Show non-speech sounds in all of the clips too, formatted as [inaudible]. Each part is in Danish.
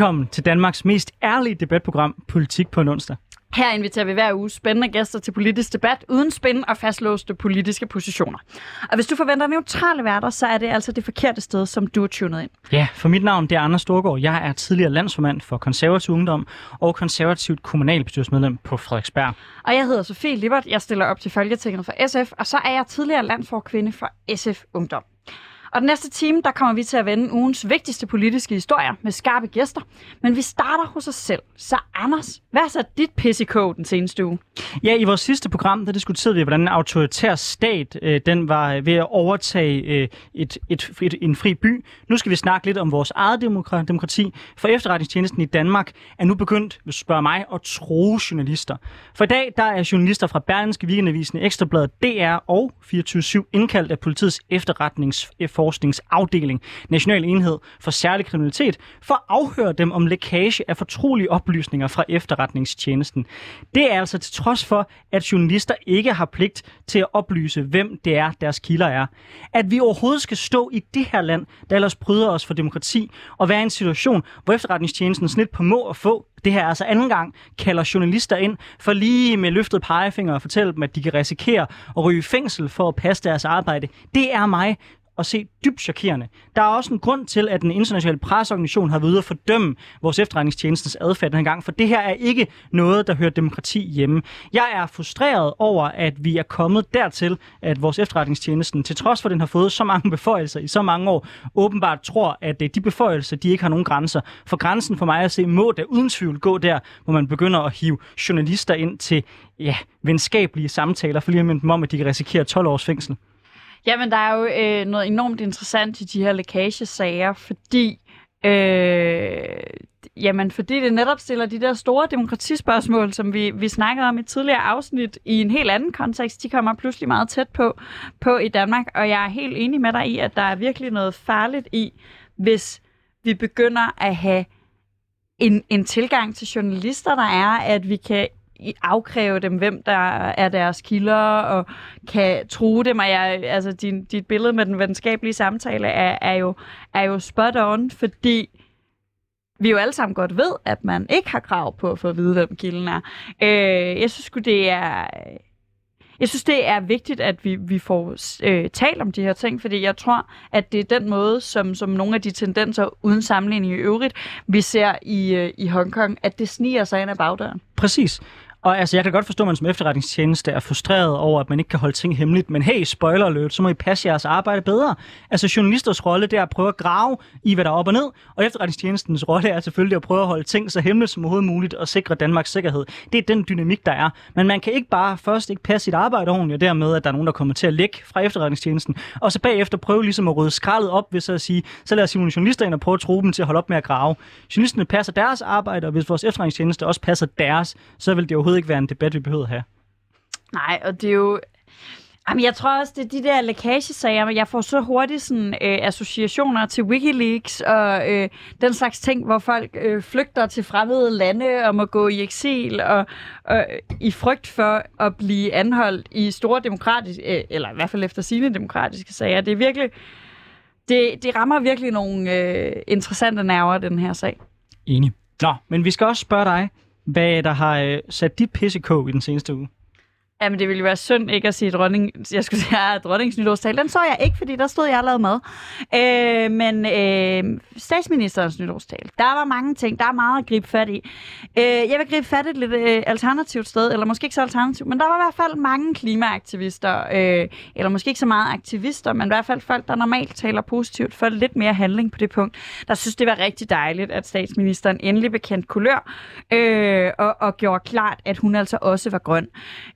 Velkommen til Danmarks mest ærlige debatprogram, Politik på en onsdag. Her inviterer vi hver uge spændende gæster til politisk debat, uden spænd og fastlåste politiske positioner. Og hvis du forventer neutrale værter, så er det altså det forkerte sted, som du er tunet ind. Ja, for mit navn det er Anders Storgård. Jeg er tidligere landsformand for konservativ ungdom og konservativt kommunalbestyrelsesmedlem på Frederiksberg. Og jeg hedder Sofie Libert, jeg stiller op til Folketinget for SF, og så er jeg tidligere landsforkvinde for SF Ungdom. Og den næste time, der kommer vi til at vende ugens vigtigste politiske historier med skarpe gæster. Men vi starter hos os selv. Så Anders, hvad er så dit pisse den seneste uge? Ja, i vores sidste program, der diskuterede vi, hvordan en autoritær stat, øh, den var ved at overtage øh, et, et, et, en fri by. Nu skal vi snakke lidt om vores eget demokrati, for efterretningstjenesten i Danmark er nu begyndt, hvis du spørger mig, at tro journalister. For i dag, der er journalister fra Berlingske, Weekendavisen, Ekstrabladet, DR og 24-7 indkaldt af politiets efterretnings Forskningsafdeling, National Enhed for Særlig Kriminalitet, for at afhøre dem om lækage af fortrolige oplysninger fra efterretningstjenesten. Det er altså til trods for, at journalister ikke har pligt til at oplyse, hvem det er, deres kilder er. At vi overhovedet skal stå i det her land, der ellers bryder os for demokrati, og være i en situation, hvor efterretningstjenesten snit på må og få det her er altså anden gang, kalder journalister ind for lige med løftet pegefinger og fortælle dem, at de kan risikere at ryge i fængsel for at passe deres arbejde. Det er mig at se dybt chokerende. Der er også en grund til, at den internationale presseorganisation har været ude at fordømme vores efterretningstjenestens adfærd den gang, for det her er ikke noget, der hører demokrati hjemme. Jeg er frustreret over, at vi er kommet dertil, at vores efterretningstjenesten, til trods for, at den har fået så mange beføjelser i så mange år, åbenbart tror, at øh, de beføjelser, de ikke har nogen grænser. For grænsen for mig at se, må da uden tvivl gå der, hvor man begynder at hive journalister ind til ja, venskabelige samtaler, for lige at minde dem om, at de kan risikere 12 års fængsel. Jamen, der er jo øh, noget enormt interessant i de her lækagesager, fordi Øh, jamen, fordi det netop stiller de der store demokratispørgsmål, som vi, vi snakkede om i et tidligere afsnit, i en helt anden kontekst, de kommer pludselig meget tæt på, på i Danmark, og jeg er helt enig med dig i, at der er virkelig noget farligt i, hvis vi begynder at have en, en tilgang til journalister, der er, at vi kan afkræve dem, hvem der er deres kilder, og kan true dem. Og jeg, altså, din, dit billede med den venskabelige samtale er, er, jo, er jo spot on, fordi vi jo alle sammen godt ved, at man ikke har krav på at få at vide, hvem kilden er. Øh, jeg synes det er... Jeg synes, det er vigtigt, at vi, vi får øh, talt om de her ting, fordi jeg tror, at det er den måde, som, som nogle af de tendenser uden sammenligning i øvrigt, vi ser i, øh, i Hongkong, at det sniger sig ind ad bagdøren. Præcis. Og altså, jeg kan godt forstå, at man som efterretningstjeneste er frustreret over, at man ikke kan holde ting hemmeligt. Men hey, spoiler alert, så må I passe jeres arbejde bedre. Altså, journalisters rolle det er at prøve at grave i, hvad der er op og ned. Og efterretningstjenestens rolle er selvfølgelig at prøve at holde ting så hemmeligt som overhovedet muligt og sikre Danmarks sikkerhed. Det er den dynamik, der er. Men man kan ikke bare først ikke passe sit arbejde ordentligt, og dermed, at der er nogen, der kommer til at lægge fra efterretningstjenesten. Og så bagefter prøve ligesom at rydde skraldet op ved så at sige, så lad os sige nogle journalister ind og prøve at tro dem til at holde op med at grave. Journalisterne passer deres arbejde, og hvis vores efterretningstjeneste også passer deres, så vil det overhovedet ikke være en debat, vi behøver at have. Nej, og det er jo... Jamen, jeg tror også, det er de der lækagesager, men jeg får så hurtigt sådan, øh, associationer til Wikileaks og øh, den slags ting, hvor folk øh, flygter til fremmede lande og må gå i eksil og, og i frygt for at blive anholdt i store demokratiske, øh, eller i hvert fald efter sine demokratiske sager. Det er virkelig, det, det rammer virkelig nogle øh, interessante nerver, den her sag. Enig. Nå, men vi skal også spørge dig, hvad der har øh, sat dit pissekog i den seneste uge? Jamen, det ville være synd ikke at sige dronning, jeg skulle sige, [laughs] at dronningens nytårstal. Den så jeg ikke, fordi der stod, jeg og lavede mad. Øh, men øh, statsministerens nytårstal, der var mange ting, der er meget at gribe fat i. Øh, jeg vil gribe fat i et lidt øh, alternativt sted, eller måske ikke så alternativt, men der var i hvert fald mange klimaaktivister, øh, eller måske ikke så meget aktivister, men i hvert fald folk, der normalt taler positivt, for lidt mere handling på det punkt. Der synes, det var rigtig dejligt, at statsministeren endelig bekendte kulør, øh, og, og gjorde klart, at hun altså også var grøn.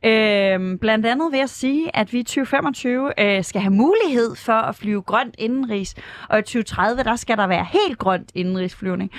Øh, Øh, blandt andet ved at sige, at vi i 2025 øh, skal have mulighed for at flyve grønt indenrigs, og i 2030 der skal der være helt grønt indenrigsflyvning.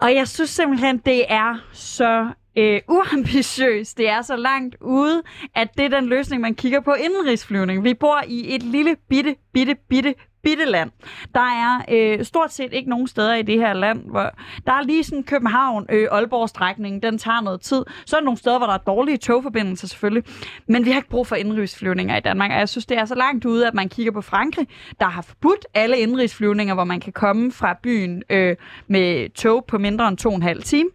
Og jeg synes simpelthen, det er så øh, uambitiøst. Det er så langt ude, at det er den løsning, man kigger på indenrigsflyvning. Vi bor i et lille, bitte, bitte, bitte, bitte land. Der er øh, stort set ikke nogen steder i det her land, hvor der er lige sådan København, øh, Aalborg-strækningen, den tager noget tid. Så er der nogle steder, hvor der er dårlige togforbindelser selvfølgelig, men vi har ikke brug for indrigsflyvninger i Danmark, og jeg synes, det er så langt ude, at man kigger på Frankrig, der har forbudt alle indrigsflyvninger, hvor man kan komme fra byen øh, med tog på mindre end to og en halv time.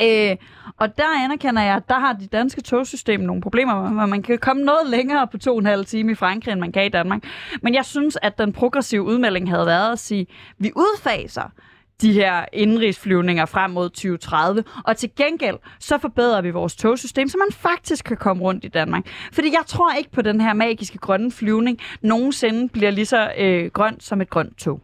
Øh, og der anerkender jeg, at der har de danske togsystem nogle problemer, hvor man kan komme noget længere på to og en halv time i Frankrig, end man kan i Danmark. Men jeg synes, at den progressive udmelding havde været at sige, at vi udfaser de her indrigsflyvninger frem mod 2030, og til gengæld så forbedrer vi vores togsystem, så man faktisk kan komme rundt i Danmark. Fordi jeg tror ikke på den her magiske grønne flyvning nogensinde bliver lige så øh, grønt som et grønt tog.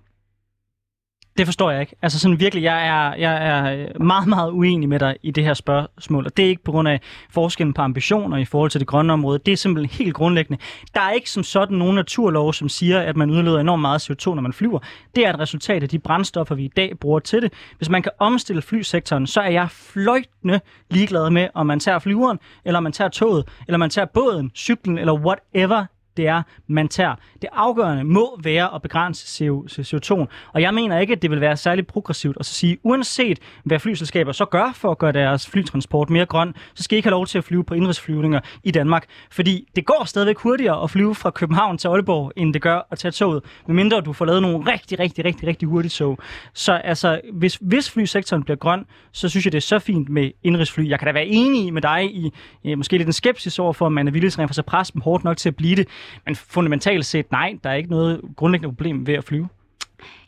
Det forstår jeg ikke. Altså sådan virkelig, jeg er, jeg er øh, meget, meget uenig med dig i det her spørgsmål, og det er ikke på grund af forskellen på ambitioner i forhold til det grønne område. Det er simpelthen helt grundlæggende. Der er ikke som sådan nogen naturlov, som siger, at man udleder enormt meget CO2, når man flyver. Det er et resultat af de brændstoffer, vi i dag bruger til det. Hvis man kan omstille flysektoren, så er jeg fløjtende ligeglad med, om man tager flyveren, eller om man tager toget, eller man tager båden, cyklen, eller whatever det er, man tager. Det afgørende må være at begrænse CO2. Og jeg mener ikke, at det vil være særlig progressivt at sige, uanset hvad flyselskaber så gør for at gøre deres flytransport mere grøn, så skal I ikke have lov til at flyve på indrigsflyvninger i Danmark. Fordi det går stadigvæk hurtigere at flyve fra København til Aalborg, end det gør at tage toget, medmindre du får lavet nogle rigtig, rigtig, rigtig, rigtig hurtige tog. Så altså, hvis, hvis flysektoren bliver grøn, så synes jeg, det er så fint med indrigsfly. Jeg kan da være enig med dig i eh, måske lidt en skepsis over for, at man er villig til at presse dem hårdt nok til at blive det. Men fundamentalt set, nej, der er ikke noget grundlæggende problem ved at flyve.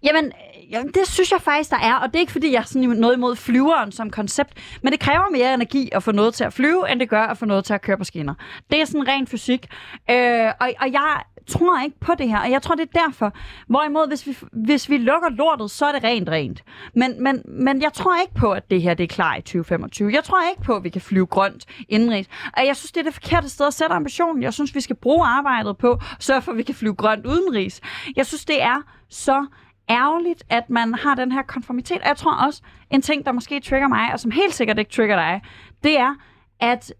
Jamen, jamen, det synes jeg faktisk, der er. Og det er ikke, fordi jeg er sådan noget imod flyveren som koncept. Men det kræver mere energi at få noget til at flyve, end det gør at få noget til at køre på skinner. Det er sådan ren fysik. Øh, og, og jeg tror ikke på det her, og jeg tror, det er derfor. Hvorimod, hvis vi, hvis vi lukker lortet, så er det rent rent. Men, men, men jeg tror ikke på, at det her det er klar i 2025. Jeg tror ikke på, at vi kan flyve grønt indenrigs. Og jeg synes, det er det forkerte sted at sætte ambitionen. Jeg synes, vi skal bruge arbejdet på, så for, at vi kan flyve grønt udenrigs. Jeg synes, det er så ærgerligt, at man har den her konformitet. Og jeg tror også, en ting, der måske trigger mig, og som helt sikkert ikke trigger dig, det er, at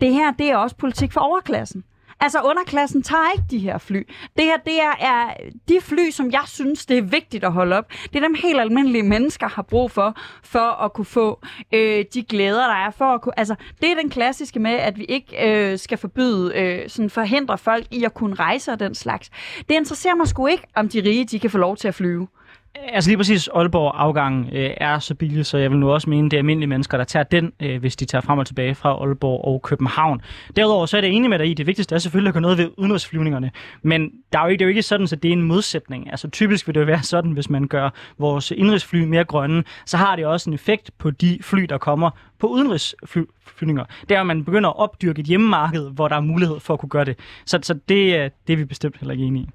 det her, det er også politik for overklassen. Altså, underklassen tager ikke de her fly. Det her, det er, er de fly, som jeg synes, det er vigtigt at holde op. Det er dem helt almindelige mennesker har brug for, for at kunne få øh, de glæder, der er. For at kunne, altså, det er den klassiske med, at vi ikke øh, skal forbyde, øh, sådan forhindre folk i at kunne rejse og den slags. Det interesserer mig sgu ikke, om de rige, de kan få lov til at flyve. Altså lige præcis Aalborg afgang øh, er så billig, så jeg vil nu også mene, det er almindelige mennesker, der tager den, øh, hvis de tager frem og tilbage fra Aalborg og København. Derudover så er det enig med dig i, det vigtigste er selvfølgelig at gøre noget ved udenrigsflyvningerne, men der er jo ikke, det er jo ikke sådan, at det er en modsætning. Altså typisk vil det jo være sådan, hvis man gør vores indrigsfly mere grønne, så har det også en effekt på de fly, der kommer på udenrigsflyvninger. Det er, at man begynder at opdyrke et hjemmemarked, hvor der er mulighed for at kunne gøre det. Så, så det, øh, det er vi bestemt heller ikke enige i.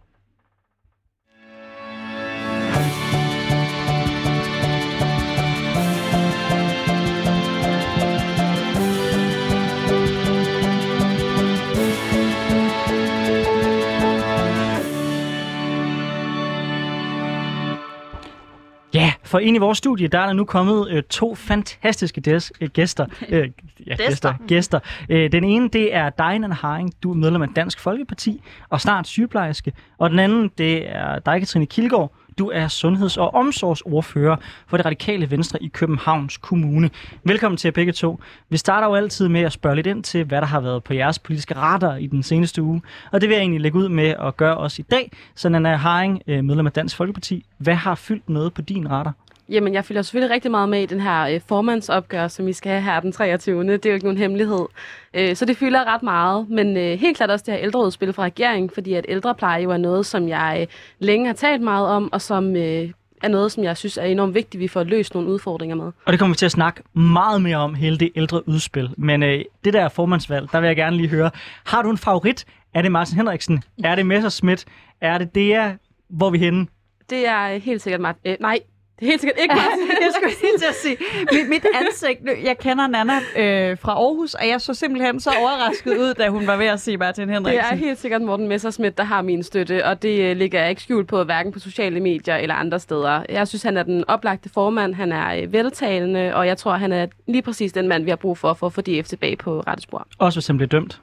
for ind i vores studie, der er der nu kommet øh, to fantastiske des, øh, gæster. [laughs] Øh, ja, gæster. gæster. Øh, den ene, det er Diana Haring. Du er medlem af Dansk Folkeparti og snart sygeplejerske. Og den anden, det er dig, Katrine Kilgaard. Du er sundheds- og omsorgsordfører for det radikale venstre i Københavns Kommune. Velkommen til jer begge to. Vi starter jo altid med at spørge lidt ind til, hvad der har været på jeres politiske radar i den seneste uge. Og det vil jeg egentlig lægge ud med at gøre også i dag. Så Nana Haring, øh, medlem af Dansk Folkeparti. Hvad har fyldt noget på din radar? Jamen, jeg følger selvfølgelig rigtig meget med i den her øh, formandsopgør, som vi skal have her den 23. Det er jo ikke nogen hemmelighed. Øh, så det fylder ret meget. Men øh, helt klart også det her ældreudspil fra regeringen, fordi at ældrepleje jo er noget, som jeg øh, længe har talt meget om, og som øh, er noget, som jeg synes er enormt vigtigt, vi får løst nogle udfordringer med. Og det kommer vi til at snakke meget mere om, hele det ældre udspil. Men øh, det der formandsvalg, der vil jeg gerne lige høre. Har du en favorit? Er det Martin Henriksen? Er det Messerschmidt? Er det det, hvor vi henne? Det er helt sikkert Martin. Øh, nej, det er helt sikkert ikke Martin. [laughs] jeg skulle lige til at sige, mit, mit ansigt, jeg kender Nana øh, fra Aarhus, og jeg så simpelthen så overrasket ud, da hun var ved at sige Martin Henriksen. Det er helt sikkert Morten Messersmith, der har min støtte, og det øh, ligger jeg ikke skjult på, hverken på sociale medier eller andre steder. Jeg synes, han er den oplagte formand, han er øh, veltalende, og jeg tror, han er lige præcis den mand, vi har brug for, for at få DF tilbage på rette spor. Også hvis han bliver dømt?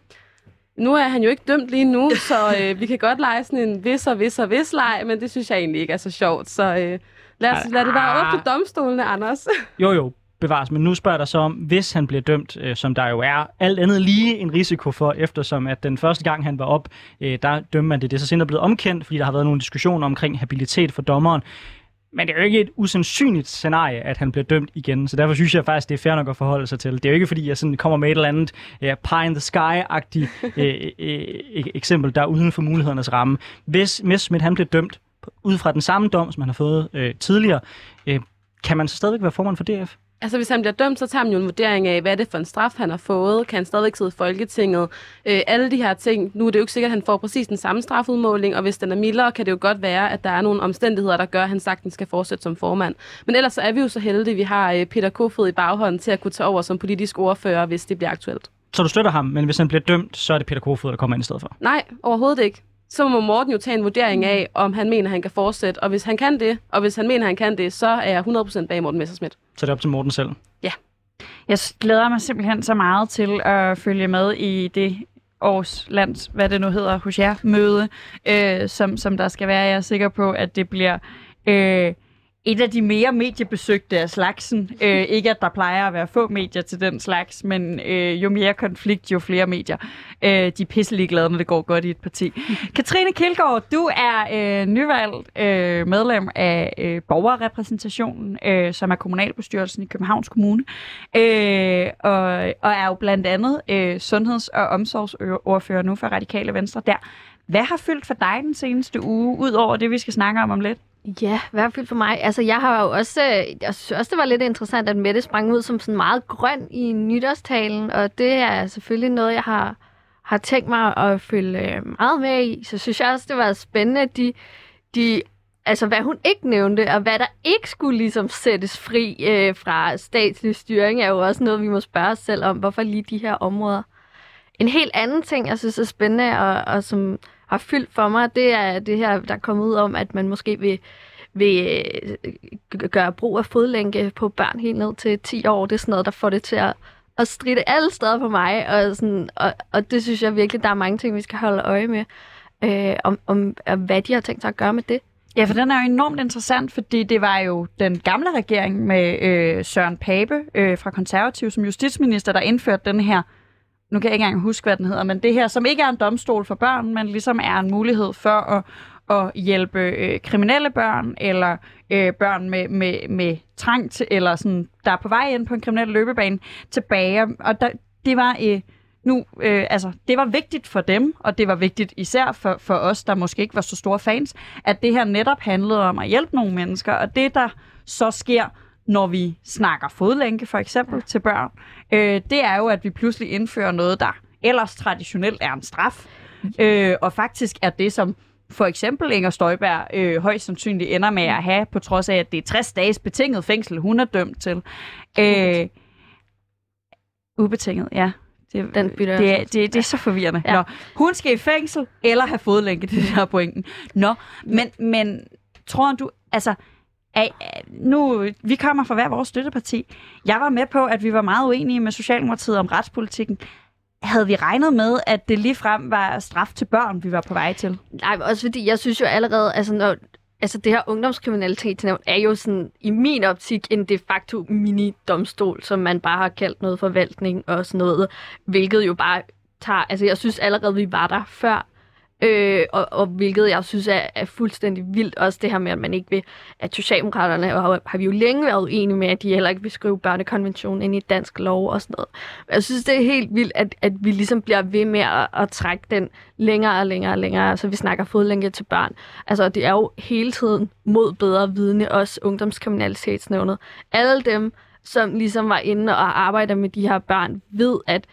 Nu er han jo ikke dømt lige nu, så øh, vi kan godt lege sådan en vis og vis og vis leg, men det synes jeg egentlig ikke er så sjovt. Så øh, lad, os, lad det være op til domstolene, Anders. [laughs] Jo, jo, bevares. Men nu spørger dig så om, hvis han bliver dømt, øh, som der jo er alt andet lige en risiko for, eftersom at den første gang, han var op, øh, der dømte man det. Det er så senere blevet omkendt, fordi der har været nogle diskussioner omkring habilitet for dommeren. Men det er jo ikke et usandsynligt scenarie, at han bliver dømt igen, så derfor synes jeg faktisk, det er fair nok at forholde sig til. Det er jo ikke, fordi jeg sådan kommer med et eller andet uh, pie in the sky-agtigt uh, [laughs] uh, eksempel, der er uden for mulighedernes ramme. Hvis Messerschmidt han bliver dømt ud fra den samme dom, som han har fået uh, tidligere, uh, kan man så stadigvæk være formand for DF? Altså, hvis han bliver dømt, så tager man jo en vurdering af, hvad er det for en straf, han har fået. Kan han stadigvæk sidde i Folketinget? Øh, alle de her ting. Nu er det jo ikke sikkert, at han får præcis den samme strafudmåling, og hvis den er mildere, kan det jo godt være, at der er nogle omstændigheder, der gør, at han sagtens skal fortsætte som formand. Men ellers så er vi jo så heldige, at vi har øh, Peter Kofod i baghånden til at kunne tage over som politisk ordfører, hvis det bliver aktuelt. Så du støtter ham, men hvis han bliver dømt, så er det Peter Kofod, der kommer ind i stedet for? Nej, overhovedet ikke så må Morten jo tage en vurdering af, om han mener, han kan fortsætte. Og hvis han kan det, og hvis han mener, han kan det, så er jeg 100% bag Morten Messersmith. Så det er op til Morten selv? Ja. Jeg glæder mig simpelthen så meget til at følge med i det års lands, hvad det nu hedder, hos jer, møde, øh, som, som der skal være. Jeg er sikker på, at det bliver øh, et af de mere mediebesøgte af slagsen. Øh, ikke at der plejer at være få medier til den slags, men øh, jo mere konflikt, jo flere medier. Øh, de er pisselig glade, når det går godt i et parti. [laughs] Katrine Kilgaard, du er øh, nyvalgt øh, medlem af øh, borgerrepræsentationen, øh, som er kommunalbestyrelsen i Københavns Kommune, øh, og, og er jo blandt andet øh, sundheds- og omsorgsordfører nu for Radikale Venstre der. Hvad har fyldt for dig den seneste uge, ud over det, vi skal snakke om om lidt? Ja, i hvert fald for mig. Altså, jeg har jo også, øh, jeg synes også, det var lidt interessant, at Mette sprang ud som sådan meget grøn i nytårstalen, og det er selvfølgelig noget, jeg har, har tænkt mig at følge øh, meget med i. Så synes jeg også, det var spændende, de, de altså hvad hun ikke nævnte, og hvad der ikke skulle ligesom sættes fri øh, fra statslig styring, er jo også noget, vi må spørge os selv om, hvorfor lige de her områder. En helt anden ting, jeg synes er spændende, og, og som har fyldt for mig, det er det her, der er kommet ud om, at man måske vil, vil øh, gøre brug af fodlænke på børn helt ned til 10 år. Det er sådan noget, der får det til at, at stride alle steder for mig, og, sådan, og, og det synes jeg virkelig, der er mange ting, vi skal holde øje med, øh, om, om, om hvad de har tænkt sig at gøre med det. Ja, for den er jo enormt interessant, fordi det var jo den gamle regering med øh, Søren Pape øh, fra Konservativ som justitsminister, der indførte den her nu kan jeg ikke engang huske, hvad den hedder, men det her, som ikke er en domstol for børn, men ligesom er en mulighed for at, at hjælpe øh, kriminelle børn, eller øh, børn med, med, med trang til, eller sådan, der er på vej ind på en kriminel løbebane, tilbage. Og der, det var... Øh, nu, øh, altså, det var vigtigt for dem, og det var vigtigt især for, for os, der måske ikke var så store fans, at det her netop handlede om at hjælpe nogle mennesker, og det, der så sker, når vi snakker fodlænke for eksempel ja. til børn, øh, det er jo, at vi pludselig indfører noget, der ellers traditionelt er en straf, øh, og faktisk er det, som for eksempel Inger Støjberg øh, højst sandsynligt ender med at have, på trods af, at det er 60 dages betinget fængsel, hun er dømt til. Øh, ubetinget, ja. Det, Den det, det, det, det er så forvirrende. Ja. Nå, hun skal i fængsel, eller have fodlænke, det er der pointen. Nå, men, men tror du, altså, nu, vi kommer fra hver vores støtteparti. Jeg var med på, at vi var meget uenige med Socialdemokratiet om retspolitikken. Havde vi regnet med, at det lige frem var straf til børn, vi var på vej til? Nej, også fordi jeg synes jo allerede, altså når, altså det her ungdomskriminalitetsnævn er jo sådan i min optik en de facto mini-domstol, som man bare har kaldt noget forvaltning og sådan noget, hvilket jo bare tager, altså jeg synes allerede, vi var der før Øh, og, og hvilket jeg synes er, er fuldstændig vildt. Også det her med, at man ikke vil, at Socialdemokraterne har, har vi jo længe været uenige med, at de heller ikke vil skrive børnekonventionen ind i dansk lov og sådan noget. Men jeg synes, det er helt vildt, at, at vi ligesom bliver ved med at, at trække den længere og længere og længere. så vi snakker fodlænke til børn. Altså det er jo hele tiden mod bedre vidne, også ungdomskriminalitetsnævnet. Alle dem, som ligesom var inde og arbejder med de her børn, ved, at,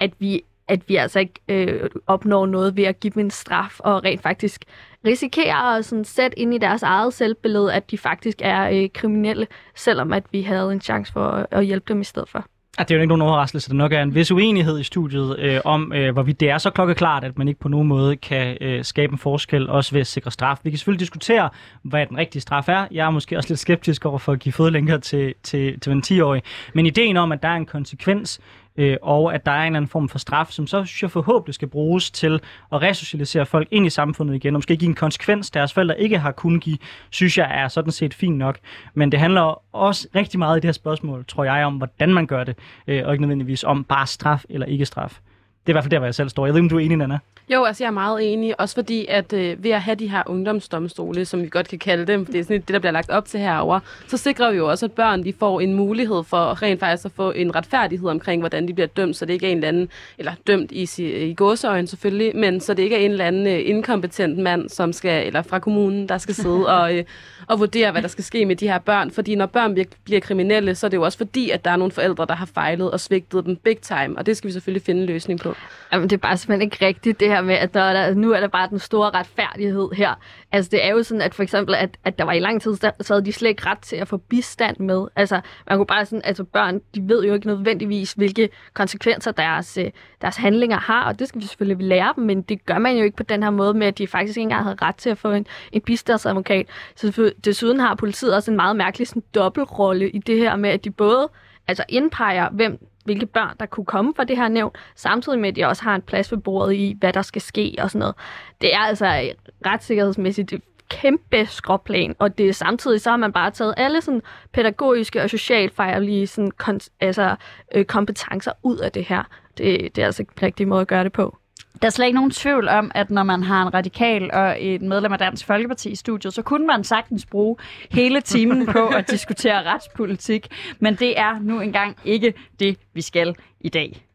at vi at vi altså ikke øh, opnår noget ved at give dem en straf, og rent faktisk risikerer at sådan sætte ind i deres eget selvbillede, at de faktisk er øh, kriminelle, selvom at vi havde en chance for at, at hjælpe dem i stedet for. At det er jo ikke nogen overraskelse. Der nok er en vis uenighed i studiet øh, om, øh, hvorvidt det er så klokkeklart, at man ikke på nogen måde kan øh, skabe en forskel, også ved at sikre straf. Vi kan selvfølgelig diskutere, hvad den rigtige straf er. Jeg er måske også lidt skeptisk over for at give fodlænker til, til, til en 10-årig. Men ideen om, at der er en konsekvens øh, og at der er en eller anden form for straf, som så synes jeg forhåbentlig skal bruges til at resocialisere folk ind i samfundet igen, og måske give en konsekvens, deres forældre ikke har kunnet give, synes jeg er sådan set fint nok. Men det handler også rigtig meget i det her spørgsmål, tror jeg, om hvordan man gør det, øh, og ikke nødvendigvis om bare straf eller ikke straf. Det er i hvert fald der, hvor jeg selv står. Jeg ved ikke, om du er enig, Nana? Jo, altså jeg er meget enig, også fordi at øh, ved at have de her ungdomsdomstole, som vi godt kan kalde dem, for det er sådan det, der bliver lagt op til herover, så sikrer vi jo også, at børn de får en mulighed for rent faktisk at få en retfærdighed omkring, hvordan de bliver dømt, så det ikke er en eller anden, eller dømt i, i gåseøjen selvfølgelig, men så det ikke er en eller anden øh, inkompetent mand, som skal, eller fra kommunen, der skal sidde og, øh, og vurdere, hvad der skal ske med de her børn. Fordi når børn bliver, kriminelle, så er det jo også fordi, at der er nogle forældre, der har fejlet og svigtet dem big time, og det skal vi selvfølgelig finde en løsning på. Jamen, det er bare simpelthen ikke rigtigt, det her med, at der der, nu er der bare den store retfærdighed her. Altså, det er jo sådan, at for eksempel, at, at der var i lang tid, der, så havde de slet ikke ret til at få bistand med. Altså, man kunne bare sådan, altså børn, de ved jo ikke nødvendigvis, hvilke konsekvenser deres, øh, deres handlinger har, og det skal vi selvfølgelig lære dem, men det gør man jo ikke på den her måde med, at de faktisk ikke engang havde ret til at få en, en bistandsadvokat. Så desuden har politiet også en meget mærkelig sådan, dobbeltrolle i det her med, at de både altså indpeger, hvem hvilke børn, der kunne komme fra det her nævn, samtidig med, at de også har en plads ved bordet i, hvad der skal ske og sådan noget. Det er altså retssikkerhedsmæssigt et kæmpe skråplan, og det er samtidig, så har man bare taget alle sådan pædagogiske og socialfejlige sådan, kon- altså, øh, kompetencer ud af det her. Det, det er altså ikke den rigtige måde at gøre det på. Der er slet ikke nogen tvivl om, at når man har en radikal og et medlem af Dansk Folkeparti i studiet, så kunne man sagtens bruge hele timen på at diskutere retspolitik. Men det er nu engang ikke det, vi skal i dag.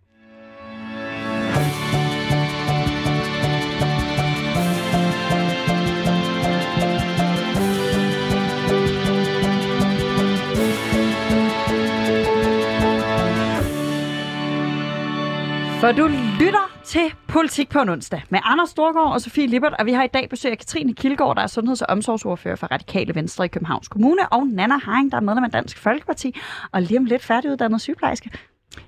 For du lytter til Politik på en onsdag med Anders Storgård og Sofie Lippert, og vi har i dag besøg af Katrine Kilgaard, der er sundheds- og omsorgsordfører for Radikale Venstre i Københavns Kommune, og Nana Haring, der er medlem af Dansk Folkeparti, og lige om lidt færdiguddannet sygeplejerske.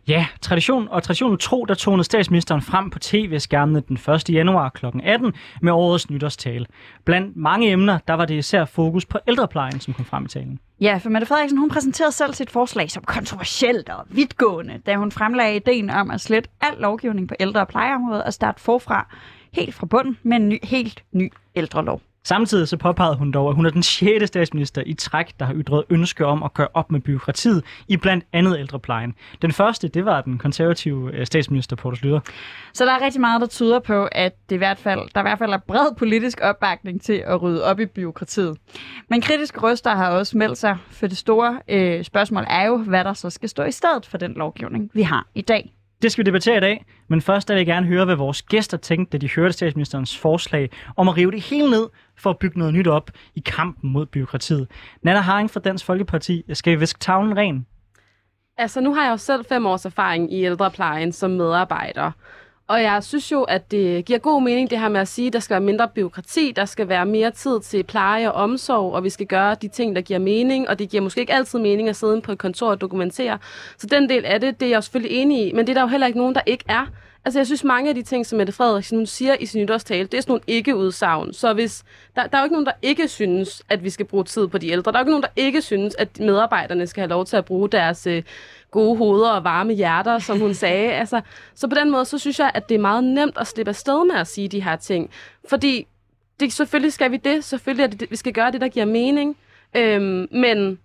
Ja, tradition og traditionen tro, der tonede statsministeren frem på tv-skærmene den 1. januar kl. 18 med årets nytårstale. Blandt mange emner, der var det især fokus på ældreplejen, som kom frem i talen. Ja, for Mette Frederiksen hun præsenterede selv sit forslag som kontroversielt og vidtgående, da hun fremlagde ideen om at slette al lovgivning på ældre- og plejeområdet og starte forfra helt fra bunden med en ny, helt ny ældrelov. Samtidig så påpegede hun dog, at hun er den 6. statsminister i træk, der har ytret ønske om at gøre op med byråkratiet i blandt andet ældreplejen. Den første, det var den konservative øh, statsminister Poul Slytter. Så der er rigtig meget, der tyder på, at det i hvert fald, der i hvert fald er bred politisk opbakning til at rydde op i byråkratiet. Men kritiske røster har også meldt sig, for det store øh, spørgsmål er jo, hvad der så skal stå i stedet for den lovgivning, vi har i dag. Det skal vi debattere i dag, men først vil jeg gerne høre, hvad vores gæster tænkte, da de hørte statsministerens forslag om at rive det hele ned for at bygge noget nyt op i kampen mod byråkratiet. Nana Haring fra Dansk Folkeparti, skal vi viske tavlen ren? Altså, nu har jeg jo selv fem års erfaring i ældreplejen som medarbejder. Og jeg synes jo, at det giver god mening det her med at sige, at der skal være mindre byråkrati, der skal være mere tid til pleje og omsorg, og vi skal gøre de ting, der giver mening, og det giver måske ikke altid mening at sidde på et kontor og dokumentere. Så den del af det, det er jeg selvfølgelig enig i, men det er der jo heller ikke nogen, der ikke er. Altså, jeg synes, mange af de ting, som Mette Frederiksen hun siger i sin nytårstale, det er sådan nogle ikke-udsagn. Så hvis, der, der er jo ikke nogen, der ikke synes, at vi skal bruge tid på de ældre. Der er jo ikke nogen, der ikke synes, at medarbejderne skal have lov til at bruge deres øh, gode hoveder og varme hjerter, som hun sagde. [laughs] Altså, så på den måde, så synes jeg, at det er meget nemt at slippe afsted med at sige de her ting. Fordi det, selvfølgelig skal vi det. Selvfølgelig er det, vi skal gøre det, der giver mening. Øhm, men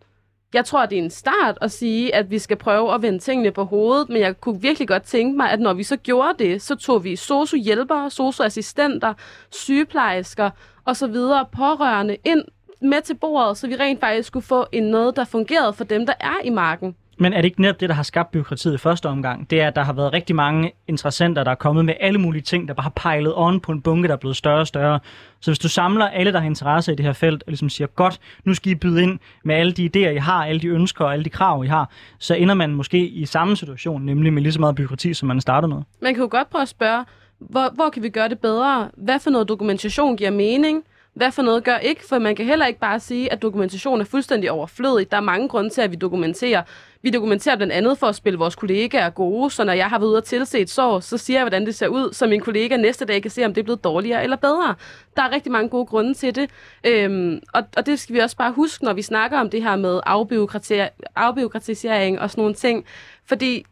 jeg tror, det er en start at sige, at vi skal prøve at vende tingene på hovedet, men jeg kunne virkelig godt tænke mig, at når vi så gjorde det, så tog vi sosu-hjælpere, sosu-assistenter, sygeplejersker osv. pårørende ind med til bordet, så vi rent faktisk skulle få en noget, der fungerede for dem, der er i marken. Men er det ikke netop det, der har skabt byråkratiet i første omgang? Det er, at der har været rigtig mange interessenter, der er kommet med alle mulige ting, der bare har pejlet on på en bunke, der er blevet større og større. Så hvis du samler alle, der har interesse i det her felt, og ligesom siger, godt, nu skal I byde ind med alle de idéer, I har, alle de ønsker og alle de krav, I har, så ender man måske i samme situation, nemlig med lige så meget byråkrati, som man startede med. Man kan jo godt prøve at spørge, hvor, hvor kan vi gøre det bedre? Hvad for noget dokumentation giver mening? Hvad for noget gør ikke? For man kan heller ikke bare sige, at dokumentation er fuldstændig overflødig. Der er mange grunde til, at vi dokumenterer. Vi dokumenterer blandt andet for at spille vores kollegaer gode, så når jeg har været ude og tilse et sår, så siger jeg, hvordan det ser ud, så min kollega næste dag kan se, om det er blevet dårligere eller bedre. Der er rigtig mange gode grunde til det, øhm, og, og det skal vi også bare huske, når vi snakker om det her med afbiokratisering og sådan nogle ting, fordi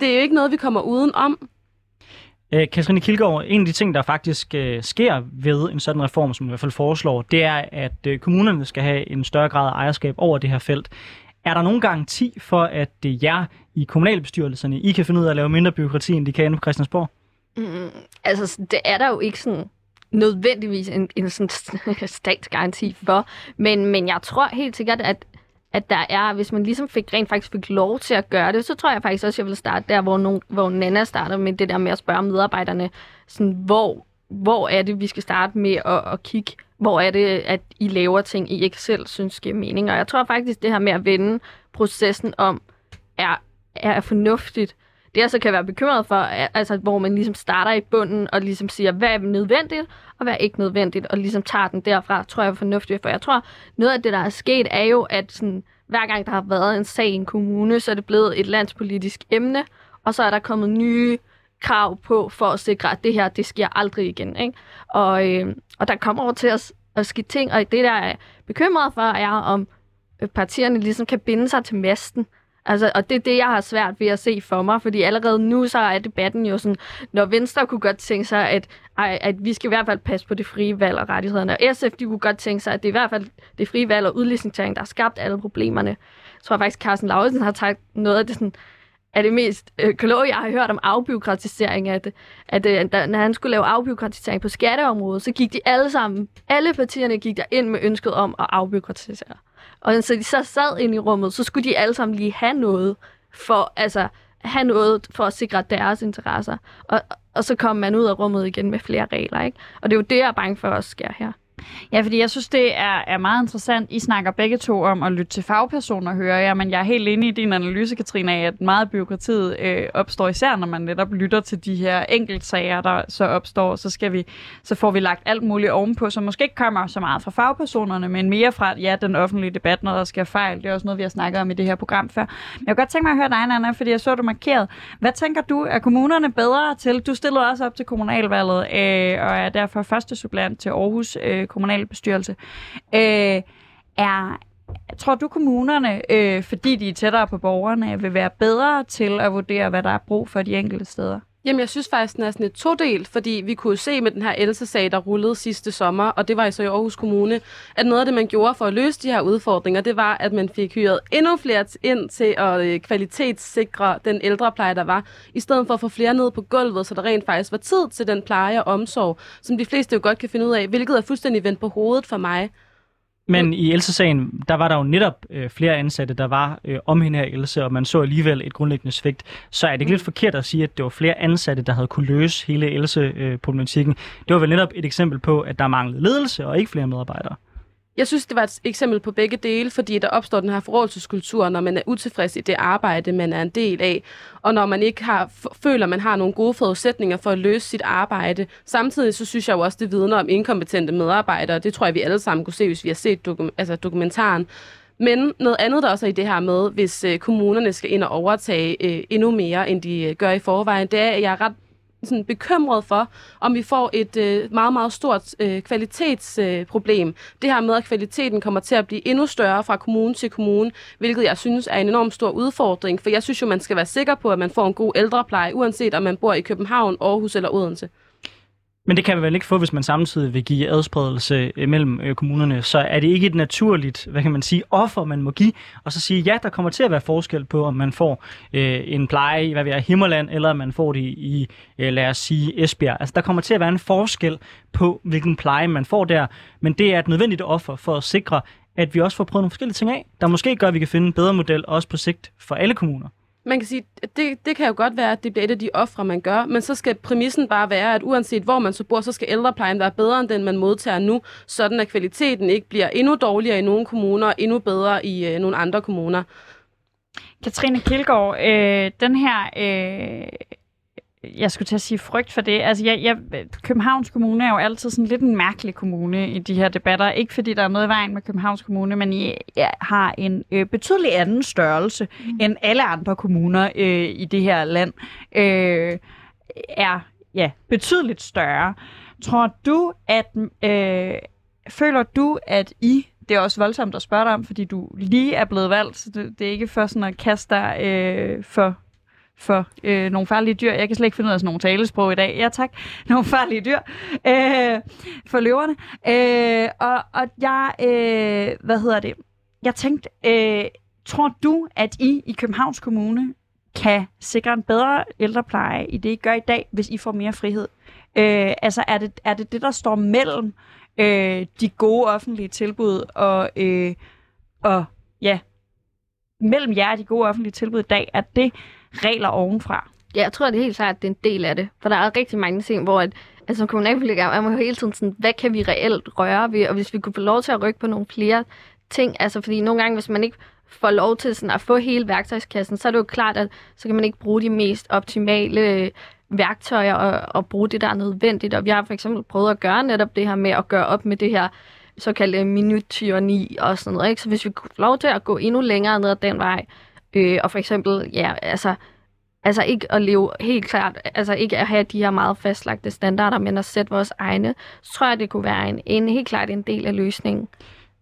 det er jo ikke noget, vi kommer uden om. Øh, Katrine Kilgaard, en af de ting, der faktisk øh, sker ved en sådan reform, som i hvert fald foreslår, det er, at øh, kommunerne skal have en større grad af ejerskab over det her felt. Er der nogen garanti for, at det jer i kommunalbestyrelserne, I kan finde ud af at lave mindre byråkrati, end de kan inde på Christiansborg? Mm, altså, det er der jo ikke sådan nødvendigvis en, en sådan [laughs] statsgaranti for, men, men jeg tror helt sikkert, at at der er, hvis man ligesom fik, rent faktisk fik lov til at gøre det, så tror jeg faktisk også, at jeg vil starte der, hvor, nogen, hvor Nana starter med det der med at spørge medarbejderne, sådan, hvor, hvor er det, vi skal starte med at, at kigge, hvor er det, at I laver ting, I ikke selv synes giver mening. Og jeg tror faktisk, det her med at vende processen om, er, er fornuftigt. Det jeg så kan være bekymret for, er, altså, hvor man ligesom starter i bunden og ligesom siger, hvad er nødvendigt, og hvad er ikke nødvendigt, og ligesom tager den derfra, tror jeg er fornuftigt. For jeg tror, noget af det, der er sket, er jo, at sådan, hver gang der har været en sag i en kommune, så er det blevet et landspolitisk emne, og så er der kommet nye krav på for at sikre, at det her, det sker aldrig igen. Ikke? Og, øh, og der kommer over til at, at ske ting, og det, der er bekymret for, er, om øh, partierne ligesom kan binde sig til masten. Altså, og det er det, jeg har svært ved at se for mig, fordi allerede nu så er debatten jo sådan, når Venstre kunne godt tænke sig, at, at vi skal i hvert fald passe på det frie valg og rettighederne, og SF de kunne godt tænke sig, at det er i hvert fald det frie valg og udlicitering, der har skabt alle problemerne. Jeg tror faktisk, Carsten Lauritsen har taget noget af det sådan, er det mest øh, kloge, jeg har hørt om afbiokratisering, at, at, at da, når han skulle lave afbiokratisering på skatteområdet, så gik de alle sammen, alle partierne gik der ind med ønsket om at afbiokratisere. Og så de så sad ind i rummet, så skulle de alle sammen lige have noget for, altså, have noget for at sikre deres interesser. Og, og så kom man ud af rummet igen med flere regler, ikke? Og det er jo det, jeg er bange for også sker her. Ja, fordi jeg synes, det er, er meget interessant. I snakker begge to om at lytte til fagpersoner, hører jeg, men jeg er helt enig i din analyse, Katrine, af, at meget byråkratiet øh, opstår især, når man netop lytter til de her enkeltsager, der så opstår. Så, skal vi, så får vi lagt alt muligt ovenpå, som måske ikke kommer så meget fra fagpersonerne, men mere fra ja, den offentlige debat, når der sker fejl. Det er også noget, vi har snakket om i det her program før. Men jeg kunne godt tænke mig at høre dig, Anna, fordi jeg så, du markeret. Hvad tænker du, er kommunerne bedre til? Du stillede også op til kommunalvalget, øh, og er derfor første supplant til Aarhus øh, kommunalbestyrelse. Øh, er, tror du kommunerne, øh, fordi de er tættere på borgerne, vil være bedre til at vurdere, hvad der er brug for de enkelte steder? Jamen, jeg synes faktisk, den er sådan et todel, fordi vi kunne se med den her Else-sag, der rullede sidste sommer, og det var så i Aarhus Kommune, at noget af det, man gjorde for at løse de her udfordringer, det var, at man fik hyret endnu flere ind til at øh, kvalitetssikre den ældrepleje, der var, i stedet for at få flere ned på gulvet, så der rent faktisk var tid til den pleje og omsorg, som de fleste jo godt kan finde ud af, hvilket er fuldstændig vendt på hovedet for mig. Men i Else-sagen, der var der jo netop øh, flere ansatte, der var øh, om hende her Else, og man så alligevel et grundlæggende svigt. Så er det ikke lidt forkert at sige, at det var flere ansatte, der havde kunne løse hele Else-problematikken. Det var vel netop et eksempel på, at der manglede ledelse og ikke flere medarbejdere. Jeg synes, det var et eksempel på begge dele, fordi der opstår den her forrådelseskultur, når man er utilfreds i det arbejde, man er en del af, og når man ikke har, føler, man har nogle gode forudsætninger for at løse sit arbejde. Samtidig så synes jeg jo også, det vidner om inkompetente medarbejdere. Det tror jeg, vi alle sammen kunne se, hvis vi har set dokum- altså dokumentaren. Men noget andet, der også er i det her med, hvis øh, kommunerne skal ind og overtage øh, endnu mere, end de øh, gør i forvejen, det er, at jeg er ret sådan bekymret for, om vi får et øh, meget, meget stort øh, kvalitetsproblem. Øh, det her med, at kvaliteten kommer til at blive endnu større fra kommune til kommune, hvilket jeg synes er en enorm stor udfordring, for jeg synes jo, man skal være sikker på, at man får en god ældrepleje, uanset om man bor i København, Aarhus eller Odense. Men det kan vi vel ikke få, hvis man samtidig vil give adspredelse øh, mellem øh, kommunerne. Så er det ikke et naturligt, hvad kan man sige, offer, man må give, og så sige, ja, der kommer til at være forskel på, om man får øh, en pleje i, hvad vi er, Himmerland, eller om man får det i, øh, lad os sige, Esbjerg. Altså, der kommer til at være en forskel på, hvilken pleje man får der, men det er et nødvendigt offer for at sikre, at vi også får prøvet nogle forskellige ting af, der måske gør, at vi kan finde en bedre model, også på sigt for alle kommuner man kan sige, det, det kan jo godt være, at det bliver et af de ofre, man gør, men så skal præmissen bare være, at uanset hvor man så bor, så skal ældreplejen være bedre end den, man modtager nu, sådan at kvaliteten ikke bliver endnu dårligere i nogle kommuner og endnu bedre i øh, nogle andre kommuner. Katrine Kilgaard, øh, den her øh, jeg skulle til at sige frygt for det. Altså, jeg, jeg, Københavns Kommune er jo altid sådan lidt en mærkelig kommune i de her debatter. Ikke fordi der er noget i vejen med Københavns Kommune, men I ja, har en øh, betydelig anden størrelse mm. end alle andre kommuner øh, i det her land. Øh, er ja, betydeligt større. Tror du, at øh, føler du, at I det er også voldsomt at spørge dig om, fordi du lige er blevet valgt, så det, det er ikke for sådan at kaste dig øh, for for øh, nogle farlige dyr. Jeg kan slet ikke finde ud af sådan nogle talesprog i dag. Ja, tak. [laughs] Nogle farlige dyr øh, for løverne. Øh, og, og jeg, øh, hvad hedder det? Jeg tænkte, øh, tror du, at I i Københavns Kommune kan sikre en bedre ældrepleje i det, I gør i dag, hvis I får mere frihed? Øh, altså, er det, er det det, der står mellem øh, de gode offentlige tilbud og, øh, og ja, mellem jer og de gode offentlige tilbud i dag, er det regler ovenfra? Ja, jeg tror, det er helt klart, at det er en del af det. For der er rigtig mange ting, hvor at, altså, som kommunalpolitiker, man må jo hele tiden sådan, hvad kan vi reelt røre ved? Og hvis vi kunne få lov til at rykke på nogle flere ting, altså fordi nogle gange, hvis man ikke får lov til sådan at få hele værktøjskassen, så er det jo klart, at så kan man ikke bruge de mest optimale øh, værktøjer og, og bruge det, der er nødvendigt. Og vi har for eksempel prøvet at gøre netop det her med at gøre op med det her såkaldte minuttyranni og sådan noget. Ikke? Så hvis vi kunne få lov til at gå endnu længere ned ad den vej, øh, og for eksempel, ja, altså, altså ikke at leve helt klart, altså ikke at have de her meget fastlagte standarder, men at sætte vores egne, så tror jeg, det kunne være en, en helt klart en del af løsningen.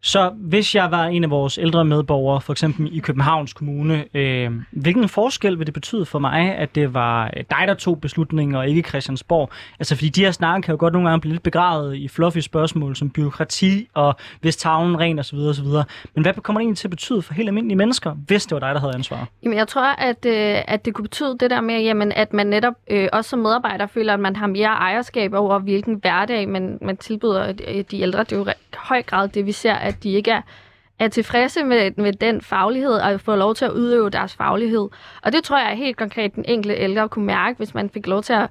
Så hvis jeg var en af vores ældre medborgere, for eksempel i Københavns Kommune, øh, hvilken forskel vil det betyde for mig, at det var øh, dig, der tog beslutningen, og ikke Christiansborg? Altså, fordi de her snakke kan jo godt nogle gange blive lidt begravet i fluffy spørgsmål som byråkrati og hvis tavlen ren osv. osv. Men hvad kommer det egentlig til at betyde for helt almindelige mennesker, hvis det var dig, der havde ansvaret? Jamen, jeg tror, at, øh, at det kunne betyde det der med, jamen, at man netop øh, også som medarbejder føler, at man har mere ejerskab over, hvilken hverdag man, man tilbyder øh, de ældre. Det er jo i høj grad det, vi ser, at de ikke er, er tilfredse med, med den faglighed og får lov til at udøve deres faglighed. Og det tror jeg er helt konkret, den enkelte ældre kunne mærke, hvis man fik lov til at,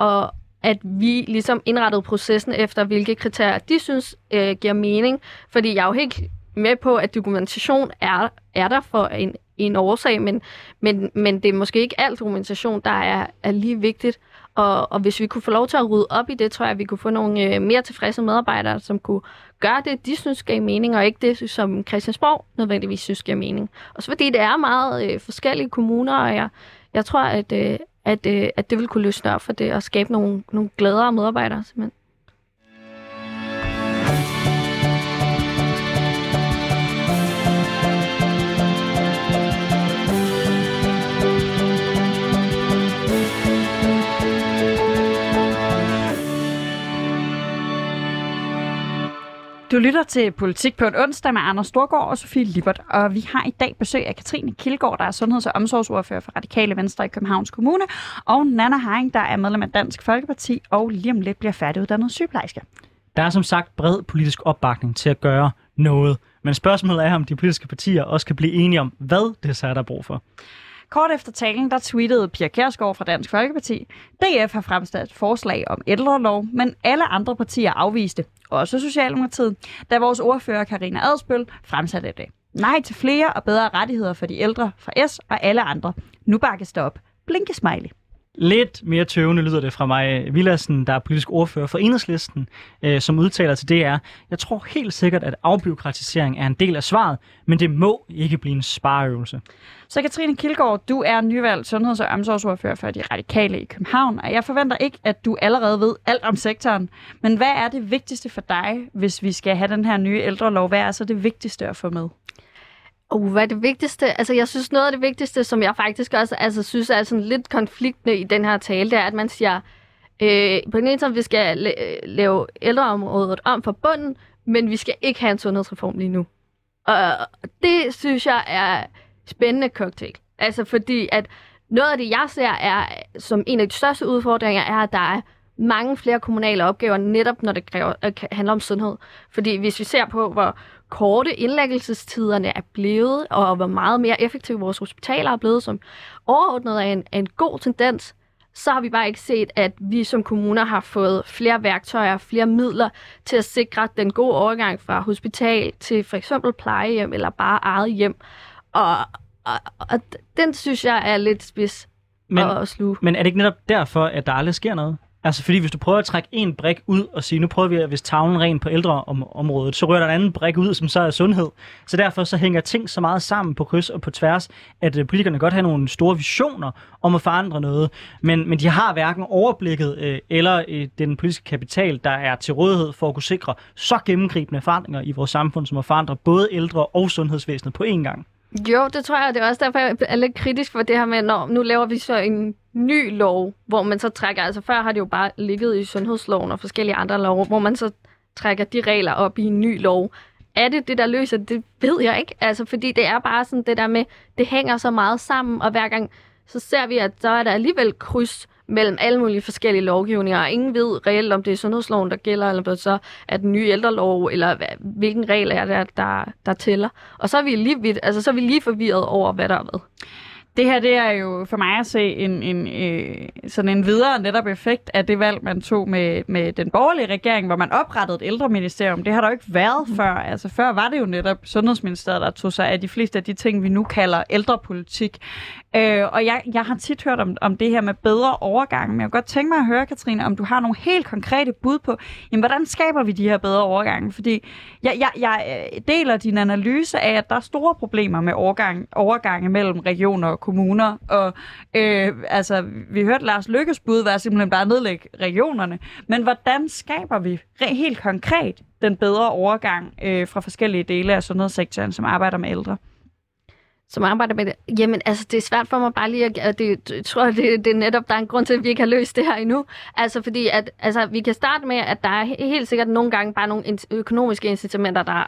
at at vi ligesom indrettede processen efter, hvilke kriterier de synes øh, giver mening. Fordi jeg er jo helt med på, at dokumentation er, er der for en, en årsag, men, men, men det er måske ikke alt dokumentation, der er, er lige vigtigt. Og, og hvis vi kunne få lov til at rydde op i det, tror jeg, at vi kunne få nogle øh, mere tilfredse medarbejdere, som kunne gøre det, de synes gav mening, og ikke det, som Christiansborg nødvendigvis synes giver mening. Og så fordi det er meget øh, forskellige kommuner, og jeg, jeg tror, at, øh, at, øh, at det vil kunne løsne op for det, og skabe nogle, nogle glædere medarbejdere, simpelthen. Du lytter til Politik på en onsdag med Anders Storgård og Sofie Libert, og vi har i dag besøg af Katrine Kilgaard, der er sundheds- og omsorgsordfører for Radikale Venstre i Københavns Kommune, og Nana Haring, der er medlem af Dansk Folkeparti og lige om lidt bliver færdiguddannet sygeplejerske. Der er som sagt bred politisk opbakning til at gøre noget, men spørgsmålet er, om de politiske partier også kan blive enige om, hvad det så er, der er brug for. Kort efter talen, der tweetede Pia Kærsgaard fra Dansk Folkeparti, DF har fremsat forslag om ældrelov, men alle andre partier afviste, også Socialdemokratiet, da vores ordfører Karina Adspøl fremsatte det. Nej til flere og bedre rettigheder for de ældre fra S og alle andre. Nu bakkes det op. Blinke smiley. Lidt mere tøvende lyder det fra mig, Villassen, der er politisk ordfører for Enhedslisten, øh, som udtaler til DR. Jeg tror helt sikkert, at afbiokratisering er en del af svaret, men det må ikke blive en spareøvelse. Så Katrine Kilgaard, du er nyvalgt sundheds- og omsorgsordfører for de radikale i København, og jeg forventer ikke, at du allerede ved alt om sektoren. Men hvad er det vigtigste for dig, hvis vi skal have den her nye ældrelov? Hvad er så det vigtigste at få med? Uh, hvad er det vigtigste? Altså, jeg synes, noget af det vigtigste, som jeg faktisk også altså, synes er sådan lidt konfliktende i den her tale, det er, at man siger, øh, på den ene side, vi skal la- øh, lave ældreområdet om for bunden, men vi skal ikke have en sundhedsreform lige nu. Og det synes jeg er spændende cocktail. Altså, fordi at noget af det, jeg ser, er, som en af de største udfordringer, er, at der er mange flere kommunale opgaver, netop når det kræver, øh, handler om sundhed. Fordi hvis vi ser på, hvor korte indlæggelsestiderne er blevet, og hvor meget mere effektive vores hospitaler er blevet, som overordnet er en, er en god tendens, så har vi bare ikke set, at vi som kommuner har fået flere værktøjer, flere midler til at sikre den gode overgang fra hospital til for eksempel plejehjem eller bare eget hjem. Og, og, og den synes jeg er lidt spids Men, at sluge. men er det ikke netop derfor, at der aldrig sker noget? Altså fordi hvis du prøver at trække en brik ud og sige, nu prøver vi at hvis tavlen ren på ældreområdet, så rører der en anden brik ud, som så er sundhed. Så derfor så hænger ting så meget sammen på kryds og på tværs, at øh, politikerne godt har nogle store visioner om at forandre noget, men, men de har hverken overblikket øh, eller øh, den politiske kapital, der er til rådighed for at kunne sikre så gennemgribende forandringer i vores samfund, som at forandre både ældre og sundhedsvæsenet på én gang. Jo, det tror jeg, det er også derfor, jeg er lidt kritisk for det her med, når nu laver vi så en ny lov, hvor man så trækker, altså før har det jo bare ligget i sundhedsloven og forskellige andre love, hvor man så trækker de regler op i en ny lov. Er det det, der løser det? Det ved jeg ikke. Altså, fordi det er bare sådan det der med, det hænger så meget sammen, og hver gang så ser vi, at så er der alligevel kryds mellem alle mulige forskellige lovgivninger, ingen ved reelt, om det er sundhedsloven, der gælder, eller om det så er den nye ældrelov, eller hvad, hvilken regel er det, der, der tæller. Og så er vi lige, altså, så er vi lige forvirret over, hvad der er hvad. Det her det er jo for mig at se en, en, øh, sådan en videre netop effekt af det valg, man tog med, med den borgerlige regering, hvor man oprettede et ældreministerium. Det har der jo ikke været mm. før. Altså før var det jo netop Sundhedsministeriet, der tog sig af de fleste af de ting, vi nu kalder ældrepolitik. Øh, og jeg, jeg har tit hørt om, om det her med bedre overgang, men jeg kunne godt tænke mig at høre, Katrine, om du har nogle helt konkrete bud på, jamen, hvordan skaber vi de her bedre overgange? Fordi jeg, jeg, jeg øh, deler din analyse af, at der er store problemer med overgang, overgange mellem regioner og kommuner. Og øh, altså, vi hørte Lars Lykkes bud være simpelthen bare at nedlægge regionerne. Men hvordan skaber vi helt konkret den bedre overgang øh, fra forskellige dele af sundhedssektoren, som arbejder med ældre? som arbejder med det. Jamen, altså, det er svært for mig bare lige at... Det, jeg tror, det, det er netop, der er en grund til, at vi ikke har løst det her endnu. Altså, fordi at, altså, vi kan starte med, at der er helt sikkert nogle gange bare nogle økonomiske incitamenter, der,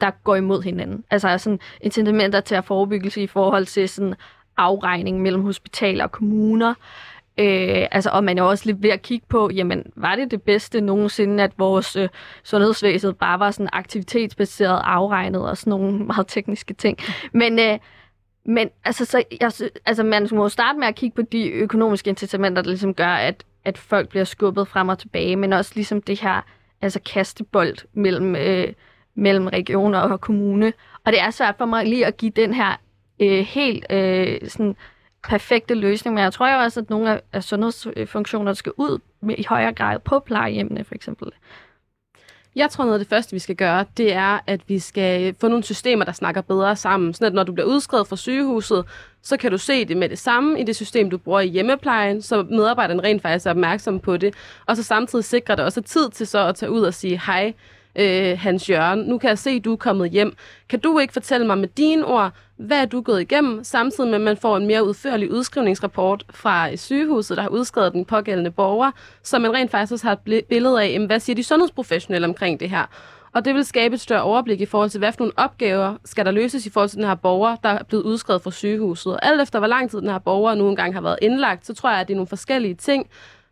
der går imod hinanden. Altså, sådan incitamenter til at forebyggelse i forhold til sådan afregning mellem hospitaler og kommuner. Øh, altså, og man er også lidt ved at kigge på, jamen, var det det bedste nogensinde, at vores øh, sundhedsvæsen bare var sådan aktivitetsbaseret afregnet og sådan nogle meget tekniske ting. Men, øh, men altså, så, jeg, altså, man må starte med at kigge på de økonomiske incitamenter, der ligesom gør, at, at folk bliver skubbet frem og tilbage, men også ligesom det her altså kastebold mellem, øh, mellem regioner og kommune. Og det er svært for mig lige at give den her øh, helt øh, sådan perfekte løsning, men jeg tror jo også, at nogle af sundhedsfunktioner skal ud med, i højere grad på plejehjemmene for eksempel. Jeg tror, noget af det første, vi skal gøre, det er, at vi skal få nogle systemer, der snakker bedre sammen. Sådan at når du bliver udskrevet fra sygehuset, så kan du se det med det samme i det system, du bruger i hjemmeplejen, så medarbejderen rent faktisk er opmærksom på det. Og så samtidig sikrer det også tid til så at tage ud og sige, hej, øh, Hans Jørgen, nu kan jeg se, at du er kommet hjem. Kan du ikke fortælle mig med dine ord, hvad er du gået igennem, samtidig med, at man får en mere udførlig udskrivningsrapport fra øh, sygehuset, der har udskrevet den pågældende borger, så man rent faktisk også har et billede af, hvad siger de sundhedsprofessionelle omkring det her. Og det vil skabe et større overblik i forhold til, hvad for nogle opgaver skal der løses i forhold til den her borger, der er blevet udskrevet fra sygehuset. Og alt efter, hvor lang tid den her borger nu engang har været indlagt, så tror jeg, at det er nogle forskellige ting,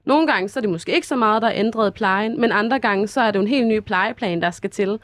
nogle gange så er det måske ikke så meget, der er ændret plejen, men andre gange så er det en helt ny plejeplan, der skal til.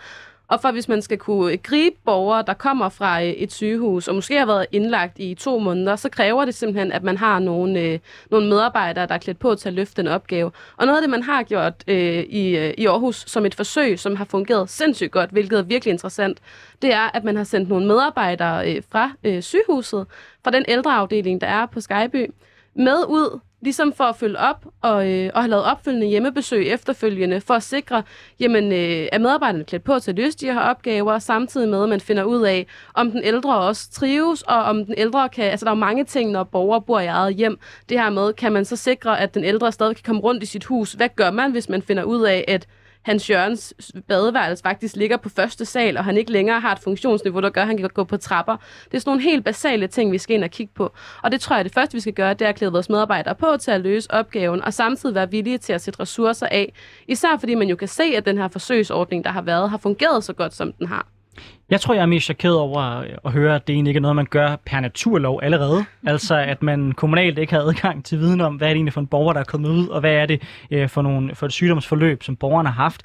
Og for hvis man skal kunne gribe borgere, der kommer fra øh, et sygehus, og måske har været indlagt i to måneder, så kræver det simpelthen, at man har nogle, øh, nogle medarbejdere, der er klædt på til at løfte den opgave. Og noget af det, man har gjort øh, i, øh, i Aarhus som et forsøg, som har fungeret sindssygt godt, hvilket er virkelig interessant, det er, at man har sendt nogle medarbejdere øh, fra øh, sygehuset, fra den ældreafdeling, der er på Skyby, med ud ligesom for at følge op og, øh, og have lavet opfølgende hjemmebesøg efterfølgende, for at sikre, jamen, øh, at medarbejderne klædt på til at løse de her opgaver, samtidig med, at man finder ud af, om den ældre også trives, og om den ældre kan, altså der er mange ting, når borgere bor i eget hjem, det her med, kan man så sikre, at den ældre stadig kan komme rundt i sit hus? Hvad gør man, hvis man finder ud af, at Hans Jørgens badeværelse faktisk ligger på første sal, og han ikke længere har et funktionsniveau, der gør, at han kan gå på trapper. Det er sådan nogle helt basale ting, vi skal ind og kigge på. Og det tror jeg, det første, vi skal gøre, det er at klæde vores medarbejdere på til at løse opgaven, og samtidig være villige til at sætte ressourcer af. Især fordi man jo kan se, at den her forsøgsordning, der har været, har fungeret så godt, som den har. Jeg tror, jeg er mest chokeret over at høre, at det egentlig ikke er noget, man gør per naturlov allerede. [laughs] Altså, at man kommunalt ikke har adgang til viden om, hvad er det egentlig for en borger, der er kommet ud, og hvad er det øh, for, nogle, for et sygdomsforløb, som borgerne har haft.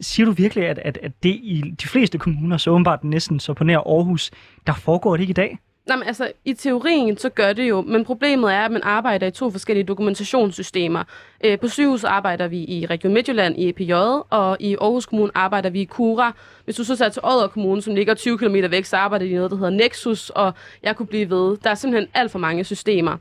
Siger du virkelig, at, at, at det i de fleste kommuner, så åbenbart næsten så på nær Aarhus, der foregår det ikke i dag? Nej, men altså, i teorien, så gør det jo, men problemet er, at man arbejder i to forskellige dokumentationssystemer. Øh, på sygehus arbejder vi i Region Midtjylland i EPJ, og i Aarhus Kommune arbejder vi i Kura. Hvis du så tager til Odder Kommune, som ligger 20 km væk, så arbejder de i noget, der hedder Nexus, og jeg kunne blive ved. Der er simpelthen alt for mange systemer.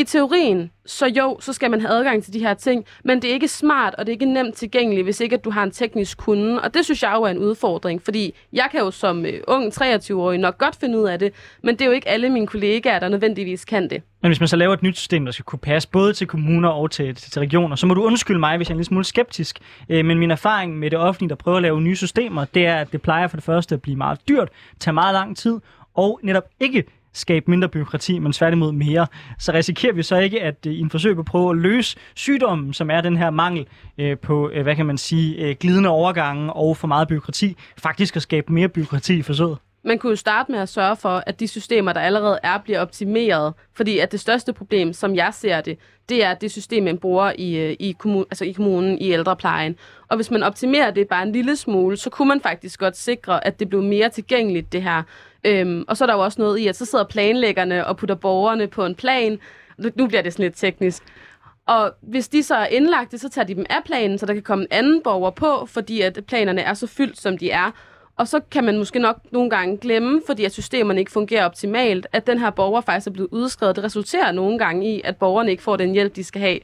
I teorien, så jo, så skal man have adgang til de her ting, men det er ikke smart, og det er ikke nemt tilgængeligt, hvis ikke at du har en teknisk kunde. Og det synes jeg jo er en udfordring, fordi jeg kan jo som uh, ung 23-årig nok godt finde ud af det, men det er jo ikke alle mine kollegaer, der nødvendigvis kan det. Men hvis man så laver et nyt system, der skal kunne passe både til kommuner og til, til, til regioner, så må du undskylde mig, hvis jeg er en lille smule skeptisk. Øh, men min erfaring med det offentlige, der prøver at lave nye systemer, det er, at det plejer for det første at blive meget dyrt, tage meget lang tid, og netop ikke skabe mindre byråkrati, men tværtimod mere, så risikerer vi så ikke, at øh, i en forsøg på at prøve at løse sygdommen, som er den her mangel øh, på, øh, hvad kan man sige, øh, glidende overgange og for meget byråkrati, faktisk at skabe mere byråkrati i forsøget. Man kunne jo starte med at sørge for, at de systemer, der allerede er, bliver optimeret. Fordi at det største problem, som jeg ser det, det er det system, man bruger i, øh, i, kommun, altså i kommunen, i ældreplejen. Og hvis man optimerer det bare en lille smule, så kunne man faktisk godt sikre, at det blev mere tilgængeligt, det her. Øhm, og så er der jo også noget i, at så sidder planlæggerne og putter borgerne på en plan. Nu bliver det sådan lidt teknisk. Og hvis de så er indlagte, så tager de dem af planen, så der kan komme en anden borger på, fordi at planerne er så fyldt, som de er. Og så kan man måske nok nogle gange glemme, fordi at systemerne ikke fungerer optimalt, at den her borger faktisk er blevet udskrevet. Det resulterer nogle gange i, at borgerne ikke får den hjælp, de skal have.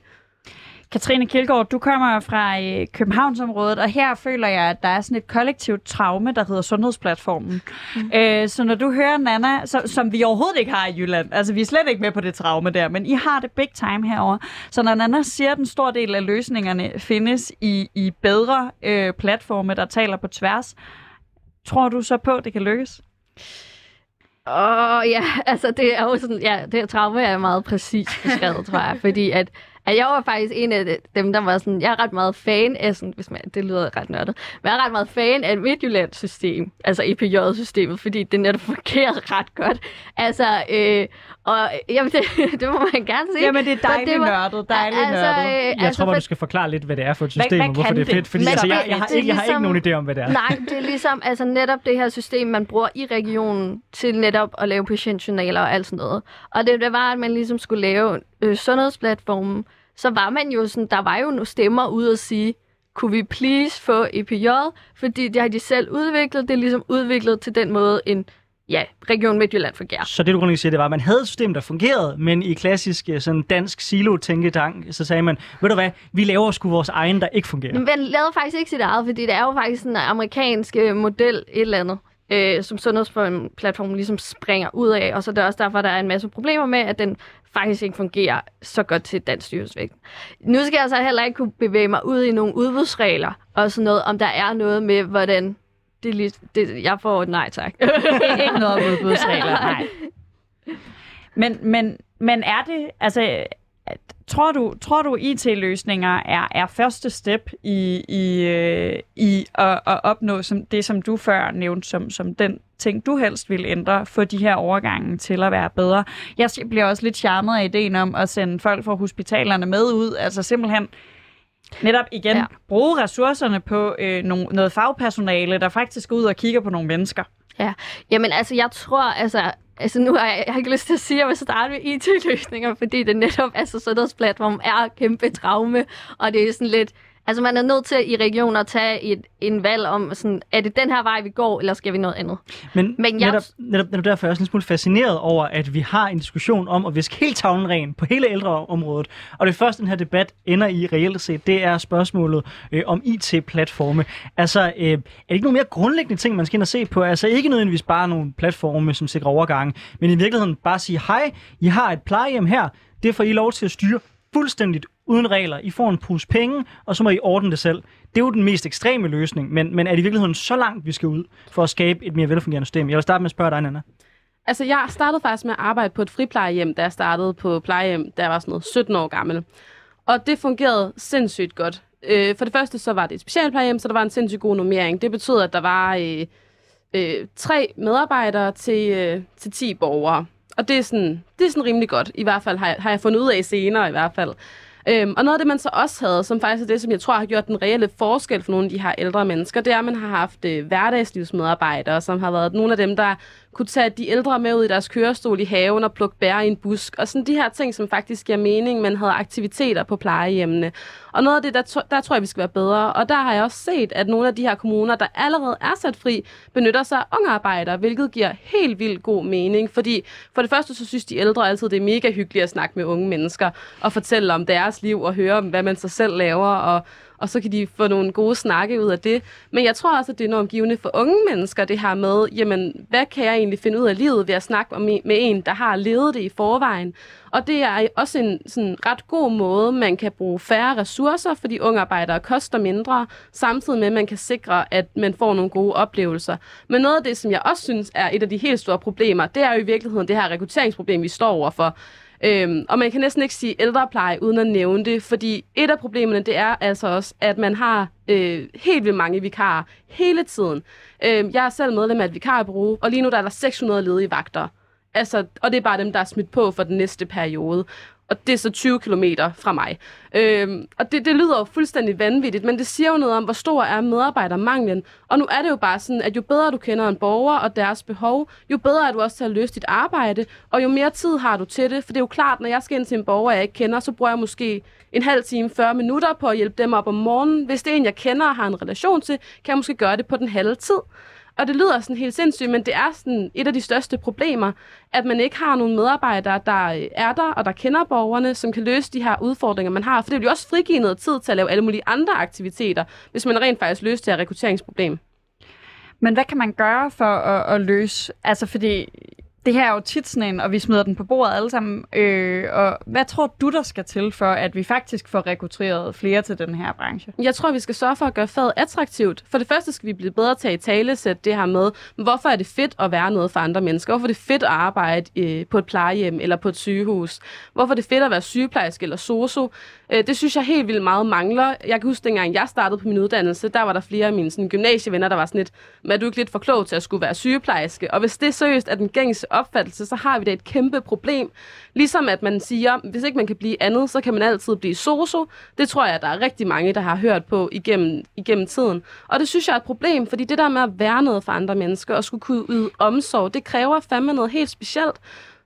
Katrine Kjeldgaard, du kommer fra øh, Københavnsområdet, og her føler jeg, at der er sådan et kollektivt traume, der hedder Sundhedsplatformen. Mm. Øh, så når du hører Nana, så, som vi overhovedet ikke har i Jylland, altså vi er slet ikke med på det traume der, men I har det big time herover. Så når Nana siger, at den stor del af løsningerne findes i, i bedre øh, platforme, der taler på tværs, tror du så på, at det kan lykkes? Åh, oh, ja, [laughs] altså det er jo sådan, ja, det traume er meget præcis beskrevet, tror jeg, [laughs] fordi at at jeg var faktisk en af dem, der var sådan, jeg er ret meget fan af sådan, hvis man, det lyder ret nørdet, men jeg er ret meget fan af Midtjyllands system, altså EPJ-systemet, fordi det netop fungerer ret godt. Altså, øh, og jamen, det, [laughs] det må man gerne sige. Jamen, det er dejligt det var, nørdet, dejligt altså, nørdet. Øh, jeg altså, tror bare, du skal forklare lidt, hvad det er for et system, hvad, og hvorfor det er fedt. Fordi altså, jeg, jeg, har ikke, jeg har ikke ligesom- nogen idé om, hvad det er. Nej, det er ligesom altså, netop det her system, man bruger i regionen til netop at lave patientjournaler og alt sådan noget. Og det, det var, at man ligesom skulle lave øh, sundhedsplatformen, så var man jo sådan, der var jo nogle stemmer ude at sige, kunne vi please få EPJ, fordi det har de selv udviklet, det er ligesom udviklet til den måde, en ja, Region Midtjylland fungerer. Så det du grundlæggende siger, det var, at man havde et system, der fungerede, men i klassisk øh, sådan dansk silo-tænketank, så sagde man, ved du hvad, vi laver sgu vores egen, der ikke fungerer. Men man lavede faktisk ikke sit eget, fordi det er jo faktisk en amerikansk øh, model et eller andet øh, som sundhedsplatformen ligesom springer ud af, og så er det også derfor, der er en masse problemer med, at den faktisk ikke fungerer så godt til dansk styresvægt. Nu skal jeg så heller ikke kunne bevæge mig ud i nogle udbudsregler og sådan noget, om der er noget med, hvordan det, lige, det jeg får et nej tak. ikke noget om [laughs] udbudsregler, nej. Men, men, men er det, altså, tror du, tror du IT-løsninger er, er første step i, i, øh, i at, at opnå som, det, som du før nævnte som, som den ting, du helst vil ændre, for de her overgange til at være bedre? Jeg bliver også lidt charmet af ideen om at sende folk fra hospitalerne med ud, altså simpelthen Netop igen, ja. bruge ressourcerne på øh, no, noget fagpersonale, der faktisk går ud og kigger på nogle mennesker. Ja, jamen altså, jeg tror, altså, altså nu har jeg, jeg har ikke lyst til at sige, at jeg vil starte med IT-løsninger, fordi det netop, altså sundhedsplatform er kæmpe traume, og det er sådan lidt, Altså man er nødt til i regioner at tage et, en valg om, sådan, er det den her vej, vi går, eller skal vi noget andet? Men, Men jeg... netop, netop, netop derfor er jeg også en smule fascineret over, at vi har en diskussion om at viske helt tavlen ren på hele ældreområdet. Og det første, den her debat ender i reelt set, det er spørgsmålet øh, om IT-platforme. Altså, øh, er det ikke nogle mere grundlæggende ting, man skal ind og se på? Altså ikke nødvendigvis bare nogle platforme, som sikrer overgang, men i virkeligheden bare sige, hej, I har et plejehjem her, det får I lov til at styre fuldstændigt uden regler. I får en pus penge, og så må I ordne det selv. Det er jo den mest ekstreme løsning, men, men er det i virkeligheden så langt, vi skal ud for at skabe et mere velfungerende system? Jeg vil starte med at spørge dig, Nana. Altså, jeg startede faktisk med at arbejde på et friplejehjem, da jeg startede på plejehjem, da jeg var sådan noget 17 år gammel. Og det fungerede sindssygt godt. Øh, for det første, så var det et specialplejehjem, så der var en sindssygt god normering. Det betød, at der var øh, øh, tre medarbejdere til, øh, til 10 borgere. Og det er, sådan, det er sådan rimelig godt. I hvert fald har jeg, har jeg fundet ud af senere i hvert fald. Øhm, og noget af det, man så også havde, som faktisk er det, som jeg tror har gjort den reelle forskel for nogle af de her ældre mennesker, det er, at man har haft øh, hverdagslivsmedarbejdere, som har været nogle af dem, der kunne tage de ældre med ud i deres kørestol i haven og plukke bær i en busk. Og sådan de her ting, som faktisk giver mening, man havde aktiviteter på plejehjemmene. Og noget af det, der, to, der tror jeg, vi skal være bedre. Og der har jeg også set, at nogle af de her kommuner, der allerede er sat fri, benytter sig af ungarbejdere, hvilket giver helt vildt god mening. Fordi for det første, så synes de ældre altid, det er mega hyggeligt at snakke med unge mennesker og fortælle om deres liv og høre om, hvad man sig selv laver. Og, og så kan de få nogle gode snakke ud af det. Men jeg tror også, at det er enormt givende for unge mennesker, det her med, jamen, hvad kan jeg egentlig finde ud af livet ved at snakke med en, der har levet det i forvejen? Og det er også en sådan ret god måde, man kan bruge færre ressourcer, fordi unge arbejdere koster mindre, samtidig med, at man kan sikre, at man får nogle gode oplevelser. Men noget af det, som jeg også synes er et af de helt store problemer, det er jo i virkeligheden det her rekrutteringsproblem, vi står overfor. Øhm, og man kan næsten ikke sige ældrepleje uden at nævne det, fordi et af problemerne, det er altså også, at man har øh, helt vildt mange vikarer hele tiden. Øhm, jeg er selv medlem af et vikarbureau, og lige nu der er der 600 ledige vagter. Altså, og det er bare dem, der er smidt på for den næste periode og det er så 20 km fra mig. Øhm, og det, det lyder jo fuldstændig vanvittigt, men det siger jo noget om, hvor stor er medarbejdermanglen. Og nu er det jo bare sådan, at jo bedre du kender en borger og deres behov, jo bedre er du også til at løse dit arbejde, og jo mere tid har du til det. For det er jo klart, når jeg skal ind til en borger, jeg ikke kender, så bruger jeg måske en halv time, 40 minutter på at hjælpe dem op om morgenen. Hvis det er en, jeg kender og har en relation til, kan jeg måske gøre det på den halve tid. Og det lyder sådan helt sindssygt, men det er sådan et af de største problemer, at man ikke har nogen medarbejdere, der øh, er der, og der kender borgerne, som kan løse de her udfordringer, man har. For det vil jo også frigive noget tid til at lave alle mulige andre aktiviteter, hvis man rent faktisk løser det her rekrutteringsproblem. Men hvad kan man gøre for at, at løse, altså fordi det her er jo tit sådan en, og vi smider den på bordet alle sammen. Øh, og hvad tror du, der skal til for, at vi faktisk får rekrutteret flere til den her branche? Jeg tror, vi skal sørge for at gøre faget attraktivt. For det første skal vi blive bedre til at tale sætte det her med, hvorfor er det fedt at være noget for andre mennesker? Hvorfor er det fedt at arbejde øh, på et plejehjem eller på et sygehus? Hvorfor er det fedt at være sygeplejerske eller sosu? Øh, det synes jeg helt vildt meget mangler. Jeg kan huske, dengang jeg startede på min uddannelse, der var der flere af mine sådan, gymnasievenner, der var sådan lidt, men er du ikke lidt for klog til at skulle være sygeplejerske? Og hvis det seriøst er den gængse opfattelse, så har vi da et kæmpe problem. Ligesom at man siger, hvis ikke man kan blive andet, så kan man altid blive soso. Det tror jeg, der er rigtig mange, der har hørt på igennem, igennem tiden. Og det synes jeg er et problem, fordi det der med at være noget for andre mennesker og skulle kunne yde omsorg, det kræver fandme noget helt specielt.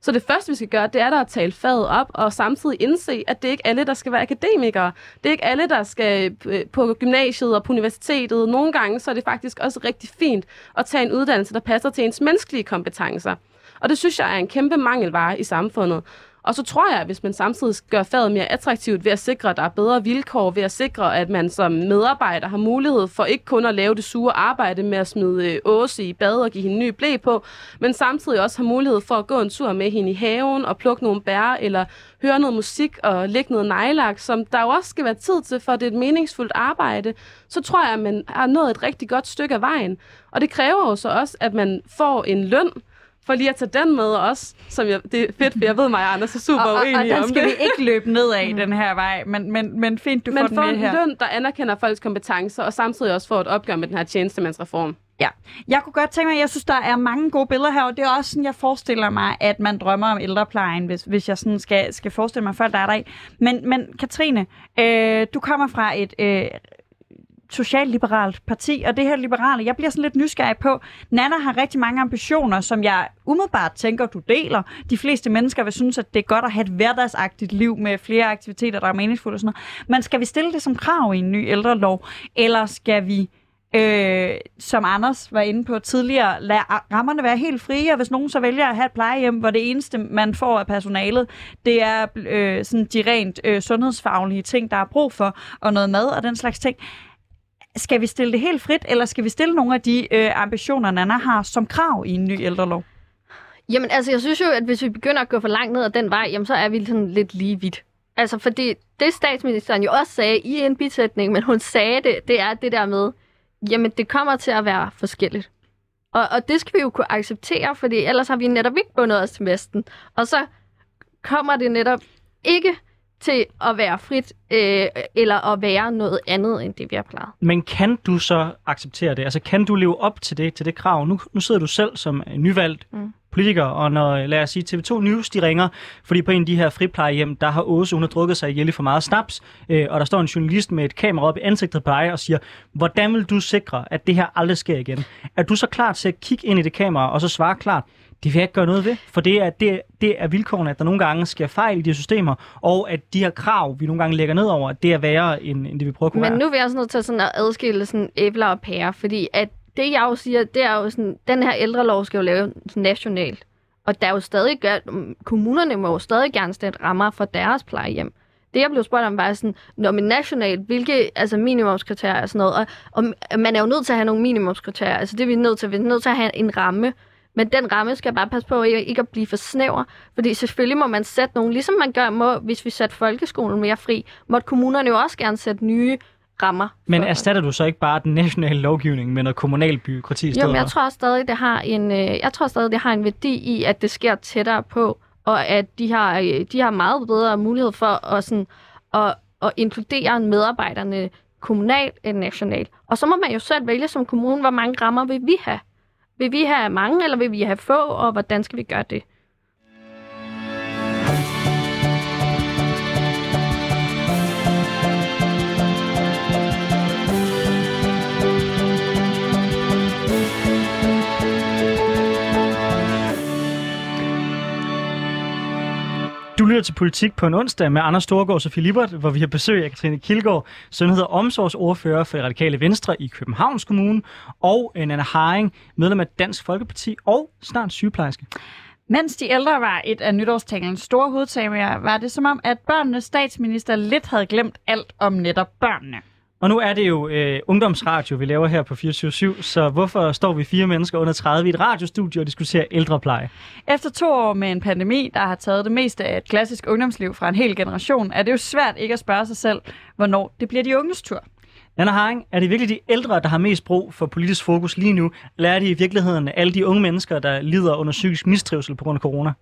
Så det første, vi skal gøre, det er da at tale faget op, og samtidig indse, at det ikke er alle, der skal være akademikere. Det er ikke alle, der skal øh, på gymnasiet og på universitetet. Nogle gange så er det faktisk også rigtig fint at tage en uddannelse, der passer til ens menneskelige kompetencer. Og det synes jeg er en kæmpe mangelvare i samfundet. Og så tror jeg, at hvis man samtidig gør faget mere attraktivt ved at sikre, at der er bedre vilkår, ved at sikre, at man som medarbejder har mulighed for ikke kun at lave det sure arbejde med at smide øh, Åse i bad og give hende en ny blæ på, men samtidig også har mulighed for at gå en tur med hende i haven og plukke nogle bær, eller høre noget musik og lægge noget nejlak, som der jo også skal være tid til, for det er et meningsfuldt arbejde, så tror jeg, at man har nået et rigtig godt stykke af vejen. Og det kræver jo så også, at man får en løn, for lige at tage den med også, som jeg, det er fedt, for jeg ved mig, at Anders er super og, og, uenig og om skal det. vi ikke løbe ned af den her vej, men, men, men fint, du Man får den med en her. løn, der anerkender folks kompetencer, og samtidig også får et opgør med den her tjenestemandsreform. Ja. Jeg kunne godt tænke mig, jeg synes, der er mange gode billeder her, og det er også sådan, jeg forestiller mig, at man drømmer om ældreplejen, hvis, hvis jeg sådan skal, skal forestille mig folk, der er der i. Men, men Katrine, øh, du kommer fra et øh, socialliberalt parti, og det her liberale, jeg bliver sådan lidt nysgerrig på, Nana har rigtig mange ambitioner, som jeg umiddelbart tænker, du deler. De fleste mennesker vil synes, at det er godt at have et hverdagsagtigt liv med flere aktiviteter, der er meningsfulde og sådan noget. Men skal vi stille det som krav i en ny ældrelov, eller skal vi øh, som Anders var inde på tidligere, lad rammerne være helt frie, og hvis nogen så vælger at have et plejehjem, hvor det eneste, man får af personalet, det er øh, sådan de rent øh, sundhedsfaglige ting, der er brug for, og noget mad og den slags ting. Skal vi stille det helt frit, eller skal vi stille nogle af de øh, ambitioner, Nana har som krav i en ny ældrelov? Jamen altså, jeg synes jo, at hvis vi begynder at gå for langt ned ad den vej, jamen så er vi sådan lidt lige vidt. Altså, fordi det statsministeren jo også sagde i en bisætning, men hun sagde det, det er det der med, jamen det kommer til at være forskelligt. Og, og det skal vi jo kunne acceptere, fordi ellers har vi netop ikke bundet os til Vesten. Og så kommer det netop ikke til at være frit, øh, eller at være noget andet, end det vi har plejet. Men kan du så acceptere det? Altså kan du leve op til det, til det krav? Nu, nu sidder du selv som nyvalgt mm. politiker, og når, lad os sige, TV2 News, de ringer, fordi på en af de her friplejehjem, der har Åse, hun har drukket sig ihjel for meget snaps, øh, og der står en journalist med et kamera op i ansigtet på dig og siger, hvordan vil du sikre, at det her aldrig sker igen? Er du så klar til at kigge ind i det kamera, og så svare klart, det vil jeg ikke gøre noget ved, for det er, det, det er vilkårene, at der nogle gange sker fejl i de systemer, og at de her krav, vi nogle gange lægger ned over, det er værre, end, end det vi prøver at kunne Men være. nu er vi også nødt til sådan at adskille sådan æbler og pærer, fordi at det jeg jo siger, det er jo sådan, den her ældrelov skal jo lave nationalt. Og der er jo stadig gør, kommunerne må jo stadig gerne sætte rammer for deres plejehjem. Det, jeg blev spurgt om, var sådan, når man nationalt, hvilke altså minimumskriterier og sådan noget, og, og man er jo nødt til at have nogle minimumskriterier, altså det er vi nødt til, vi er nødt til at have en ramme, men den ramme skal bare passe på ikke, ikke at blive for snæver, fordi selvfølgelig må man sætte nogle, ligesom man gør, må, hvis vi sætter folkeskolen mere fri, må kommunerne jo også gerne sætte nye rammer. Men erstatter du så ikke bare den nationale lovgivning med noget kommunal byråkrati i stedet? Jo, men jeg tror stadig, det har en, øh, jeg tror stadig, det har en værdi i, at det sker tættere på, og at de har, øh, de har meget bedre mulighed for at, sådan, at, at inkludere medarbejderne kommunalt end nationalt. Og så må man jo selv vælge som kommune, hvor mange rammer vil vi have. Vil vi have mange, eller vil vi have få, og hvordan skal vi gøre det? Lytter til Politik på en onsdag med Anders Storgård og Filibert, hvor vi har besøg af Katrine Kilgaard, sundhed- og omsorgsordfører for det radikale Venstre i Københavns Kommune, og Anna Haring, medlem af Dansk Folkeparti og snart sygeplejerske. Mens de ældre var et af nytårstalens store hovedtemaer, var det som om, at børnenes statsminister lidt havde glemt alt om netop børnene. Og nu er det jo øh, ungdomsradio, vi laver her på 24 så hvorfor står vi fire mennesker under 30 i et radiostudie og diskuterer ældrepleje? Efter to år med en pandemi, der har taget det meste af et klassisk ungdomsliv fra en hel generation, er det jo svært ikke at spørge sig selv, hvornår det bliver de unges tur. Nana Haring, er det virkelig de ældre, der har mest brug for politisk fokus lige nu, eller er det i virkeligheden alle de unge mennesker, der lider under psykisk mistrivsel på grund af corona?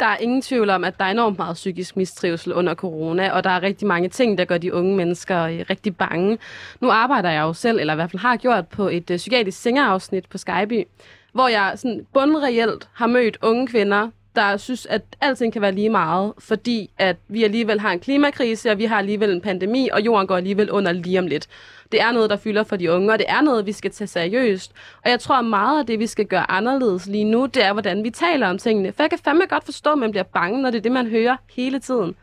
Der er ingen tvivl om, at der er enormt meget psykisk mistrivsel under corona, og der er rigtig mange ting, der gør de unge mennesker øh, rigtig bange. Nu arbejder jeg jo selv, eller i hvert fald har gjort, på et øh, psykiatrisk sengeafsnit på Skyby, hvor jeg sådan bundreelt har mødt unge kvinder, der synes, at alting kan være lige meget, fordi at vi alligevel har en klimakrise, og vi har alligevel en pandemi, og jorden går alligevel under lige om lidt. Det er noget, der fylder for de unge, og det er noget, vi skal tage seriøst. Og jeg tror, at meget af det, vi skal gøre anderledes lige nu, det er, hvordan vi taler om tingene. For jeg kan fandme godt forstå, at man bliver bange, når det er det, man hører hele tiden.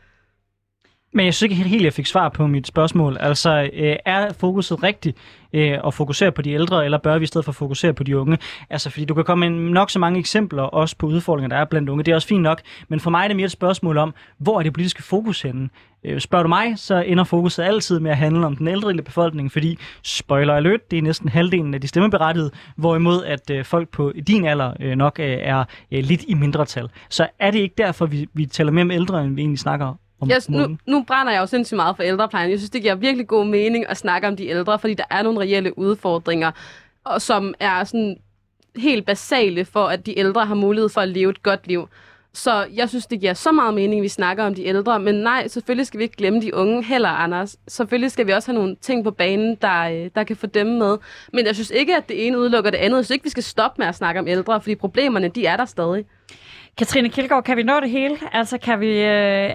Men jeg synes ikke helt, jeg fik svar på mit spørgsmål. Altså, øh, er fokuset rigtigt øh, at fokusere på de ældre, eller bør vi i stedet for fokusere på de unge? Altså, fordi du kan komme med nok så mange eksempler også på udfordringer, der er blandt unge. Det er også fint nok. Men for mig er det mere et spørgsmål om, hvor er det politiske fokus henne? Øh, spørger du mig, så ender fokuset altid med at handle om den ældre befolkning, fordi, spoiler alert, det er næsten halvdelen af de stemmeberettigede, hvorimod at øh, folk på din alder øh, nok øh, er øh, lidt i mindretal. Så er det ikke derfor, vi, vi taler mere om ældre, end vi egentlig snakker om Yes, nu, nu brænder jeg jo sindssygt meget for ældreplejen. Jeg synes, det giver virkelig god mening at snakke om de ældre, fordi der er nogle reelle udfordringer, og som er sådan helt basale for, at de ældre har mulighed for at leve et godt liv. Så jeg synes, det giver så meget mening, at vi snakker om de ældre. Men nej, selvfølgelig skal vi ikke glemme de unge heller, Anders. Selvfølgelig skal vi også have nogle ting på banen, der, øh, der kan få dem med. Men jeg synes ikke, at det ene udelukker det andet. Jeg synes ikke, vi skal stoppe med at snakke om ældre, fordi problemerne, de er der stadig. Katrine Kildgaard, kan vi nå det hele? Altså, kan vi... Øh,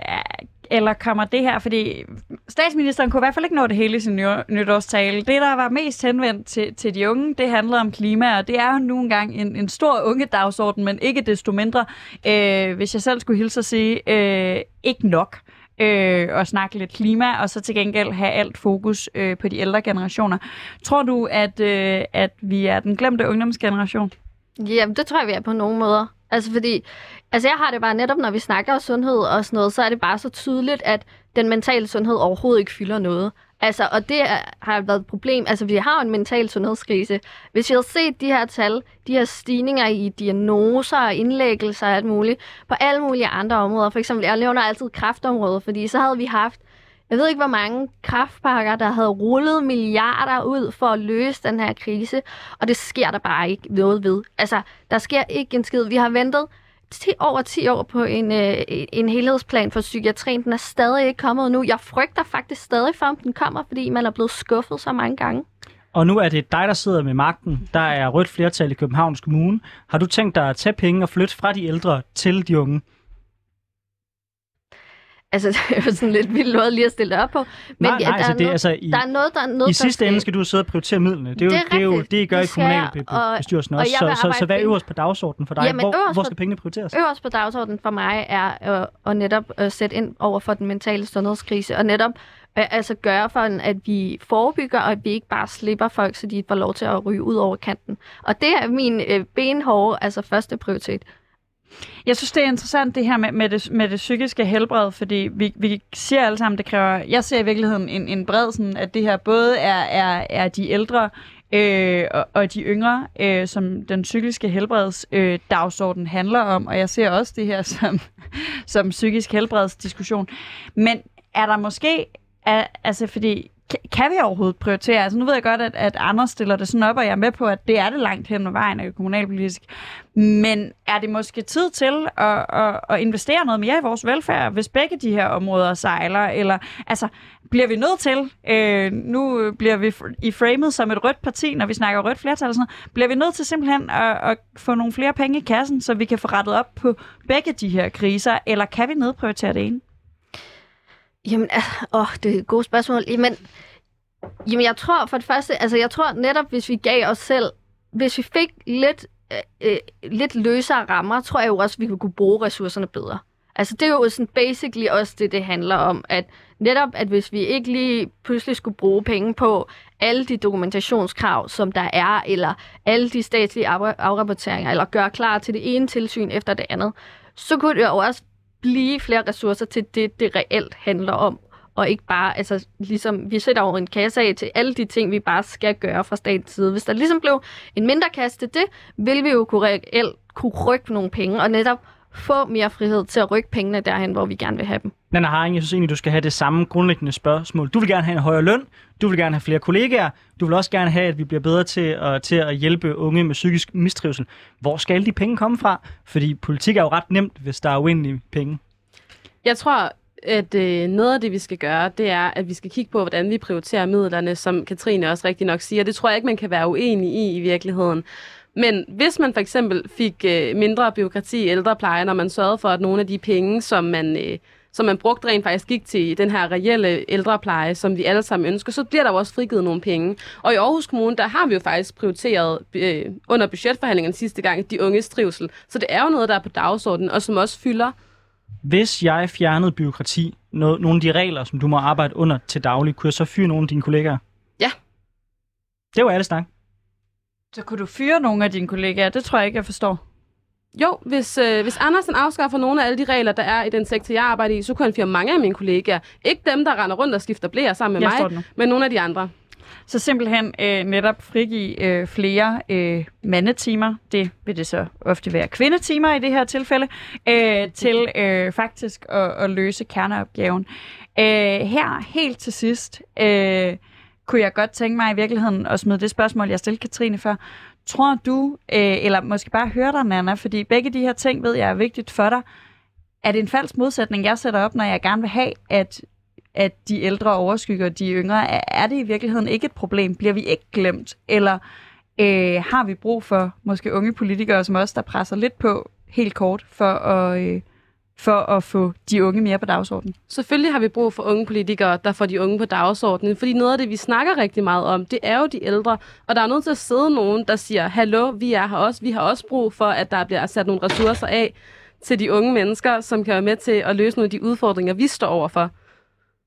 eller kommer det her, fordi statsministeren kunne i hvert fald ikke nå det hele i sin nytårstale. Det, der var mest henvendt til, til de unge, det handlede om klima, og det er jo nu engang en, en stor unge dagsorden, men ikke desto mindre, øh, hvis jeg selv skulle hilse at sige, øh, ikke nok øh, og snakke lidt klima, og så til gengæld have alt fokus øh, på de ældre generationer. Tror du, at, øh, at vi er den glemte ungdomsgeneration? Jamen, det tror jeg, vi er på nogle måder. Altså, fordi, altså jeg har det bare netop, når vi snakker om sundhed og sådan noget, så er det bare så tydeligt, at den mentale sundhed overhovedet ikke fylder noget. Altså, og det har været et problem. Altså, vi har jo en mental sundhedskrise. Hvis vi havde set de her tal, de her stigninger i diagnoser og indlæggelser og alt muligt, på alle mulige andre områder, for eksempel, jeg nævner altid kræftområdet, fordi så havde vi haft jeg ved ikke, hvor mange kraftpakker, der havde rullet milliarder ud for at løse den her krise, og det sker der bare ikke noget ved. Altså, der sker ikke en skid. Vi har ventet 10, over 10 år på en, øh, en helhedsplan for psykiatrien. Den er stadig ikke kommet nu. Jeg frygter faktisk stadig for, om den kommer, fordi man er blevet skuffet så mange gange. Og nu er det dig, der sidder med magten. Der er rødt flertal i Københavns Kommune. Har du tænkt dig at tage penge og flytte fra de ældre til de unge? Altså, [laughs] det er jo sådan lidt vildt noget lige at stille op på. Men nej, ja, nej, der, altså, er det, noget, altså, i, der er noget, der er noget, i sidste ende skal du sidde og prioritere midlerne. Det er jo Det er det, er jo, det I gør i Det skal jeg, kommunalbestyrelsen og- også. og Så, så, så hvad er øverst på dagsordenen for dig? Jamen, hvor, hvor skal pengene prioriteres? Øverst på dagsordenen for mig er øh, at netop øh, sætte ind over for den mentale sundhedskrise, og netop øh, altså gøre for, at vi forebygger, og at vi ikke bare slipper folk, så de får lov til at ryge ud over kanten. Og det er min øh, benhårde, altså første prioritet. Jeg synes, det er interessant det her med, med, det, med det psykiske helbred, fordi vi, vi ser alle sammen, det kræver... Jeg ser i virkeligheden en, en bred sådan, at det her både er, er, er de ældre øh, og, og de yngre, øh, som den psykiske helbreds øh, dagsorden handler om, og jeg ser også det her [laughs] som, som psykisk helbredsdiskussion. Men er der måske... Er, altså, fordi kan vi overhovedet prioritere? Altså nu ved jeg godt, at, at Anders stiller det sådan op, og jeg er med på, at det er det langt hen ad vejen af kommunalpolitisk. Men er det måske tid til at, at, at investere noget mere i vores velfærd, hvis begge de her områder sejler? Eller altså, bliver vi nødt til, øh, nu bliver vi i framet som et rødt parti, når vi snakker rødt flertal og sådan noget, bliver vi nødt til simpelthen at, at få nogle flere penge i kassen, så vi kan få rettet op på begge de her kriser, eller kan vi nedprioritere det ene? Jamen, ah, åh, det er et godt spørgsmål. Jamen, jamen, jeg tror for det første, altså jeg tror netop, hvis vi gav os selv, hvis vi fik lidt, øh, øh lidt løsere rammer, tror jeg jo også, vi kunne bruge ressourcerne bedre. Altså det er jo sådan basically også det, det handler om, at netop, at hvis vi ikke lige pludselig skulle bruge penge på alle de dokumentationskrav, som der er, eller alle de statslige afrapporteringer, eller gøre klar til det ene tilsyn efter det andet, så kunne det jo også blive flere ressourcer til det, det reelt handler om. Og ikke bare, altså ligesom, vi sætter over en kasse af til alle de ting, vi bare skal gøre fra statens side. Hvis der ligesom blev en mindre kasse til det, vil vi jo kunne reelt kunne rykke nogle penge, og netop få mere frihed til at rykke pengene derhen, hvor vi gerne vil have dem. Nana Haring, jeg synes egentlig, du skal have det samme grundlæggende spørgsmål. Du vil gerne have en højere løn, du vil gerne have flere kollegaer, du vil også gerne have, at vi bliver bedre til at, til at hjælpe unge med psykisk mistrivsel. Hvor skal alle de penge komme fra? Fordi politik er jo ret nemt, hvis der er uendelige penge. Jeg tror, at øh, noget af det, vi skal gøre, det er, at vi skal kigge på, hvordan vi prioriterer midlerne, som Katrine også rigtig nok siger. Det tror jeg ikke, man kan være uenig i i virkeligheden. Men hvis man for eksempel fik øh, mindre byråkrati i ældrepleje, når man sørgede for, at nogle af de penge, som man, øh, som man brugte rent faktisk gik til den her reelle ældrepleje, som vi alle sammen ønsker, så bliver der jo også frigivet nogle penge. Og i Aarhus Kommune, der har vi jo faktisk prioriteret øh, under budgetforhandlingerne sidste gang de unges trivsel. Så det er jo noget, der er på dagsordenen, og som også fylder. Hvis jeg fjernede byråkrati, no- nogle af de regler, som du må arbejde under til daglig, kunne jeg så fyre nogle af dine kollegaer? Ja. Det var alle snak. Så kunne du fyre nogle af dine kollegaer? Det tror jeg ikke, jeg forstår. Jo, hvis, øh, hvis Andersen afskaffer nogle af alle de regler, der er i den sektor, jeg arbejder i, så kunne han fyre mange af mine kollegaer. Ikke dem, der render rundt og skifter blære sammen med jeg mig, men nogle af de andre. Så simpelthen øh, netop frigive øh, flere øh, mandetimer, det vil det så ofte være kvindetimer i det her tilfælde, øh, til øh, faktisk at, at løse kerneopgaven. Øh, her helt til sidst, øh, kunne jeg godt tænke mig i virkeligheden at smide det spørgsmål, jeg stillede Katrine før. Tror du, øh, eller måske bare høre dig, Nana, fordi begge de her ting ved jeg er vigtigt for dig. Er det en falsk modsætning, jeg sætter op, når jeg gerne vil have, at, at de ældre overskygger de yngre? Er, det i virkeligheden ikke et problem? Bliver vi ikke glemt? Eller øh, har vi brug for måske unge politikere som os, der presser lidt på helt kort for at... Øh, for at få de unge mere på dagsordenen? Selvfølgelig har vi brug for unge politikere, der får de unge på dagsordenen, fordi noget af det, vi snakker rigtig meget om, det er jo de ældre, og der er nødt til at sidde nogen, der siger, hallo, vi er her også, vi har også brug for, at der bliver sat nogle ressourcer af til de unge mennesker, som kan være med til at løse nogle af de udfordringer, vi står overfor.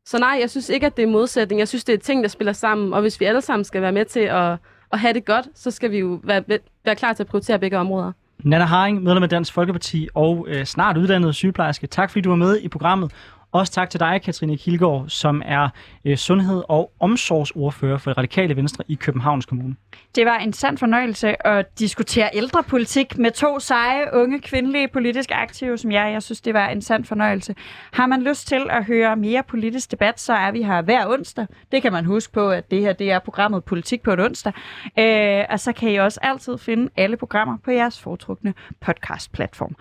Så nej, jeg synes ikke, at det er modsætning. Jeg synes, det er ting, der spiller sammen, og hvis vi alle sammen skal være med til at, at have det godt, så skal vi jo være, være klar til at prioritere begge områder. Nana Haring, medlem af Dansk Folkeparti og øh, snart uddannet sygeplejerske. Tak fordi du var med i programmet. Også tak til dig, Katrine Kilgaard, som er øh, sundhed- og omsorgsordfører for det radikale venstre i Københavns Kommune. Det var en sand fornøjelse at diskutere ældrepolitik med to seje, unge, kvindelige politisk aktive som jeg. Jeg synes, det var en sand fornøjelse. Har man lyst til at høre mere politisk debat, så er vi her hver onsdag. Det kan man huske på, at det her det er programmet Politik på et onsdag. Øh, og så kan I også altid finde alle programmer på jeres foretrukne podcast-platform.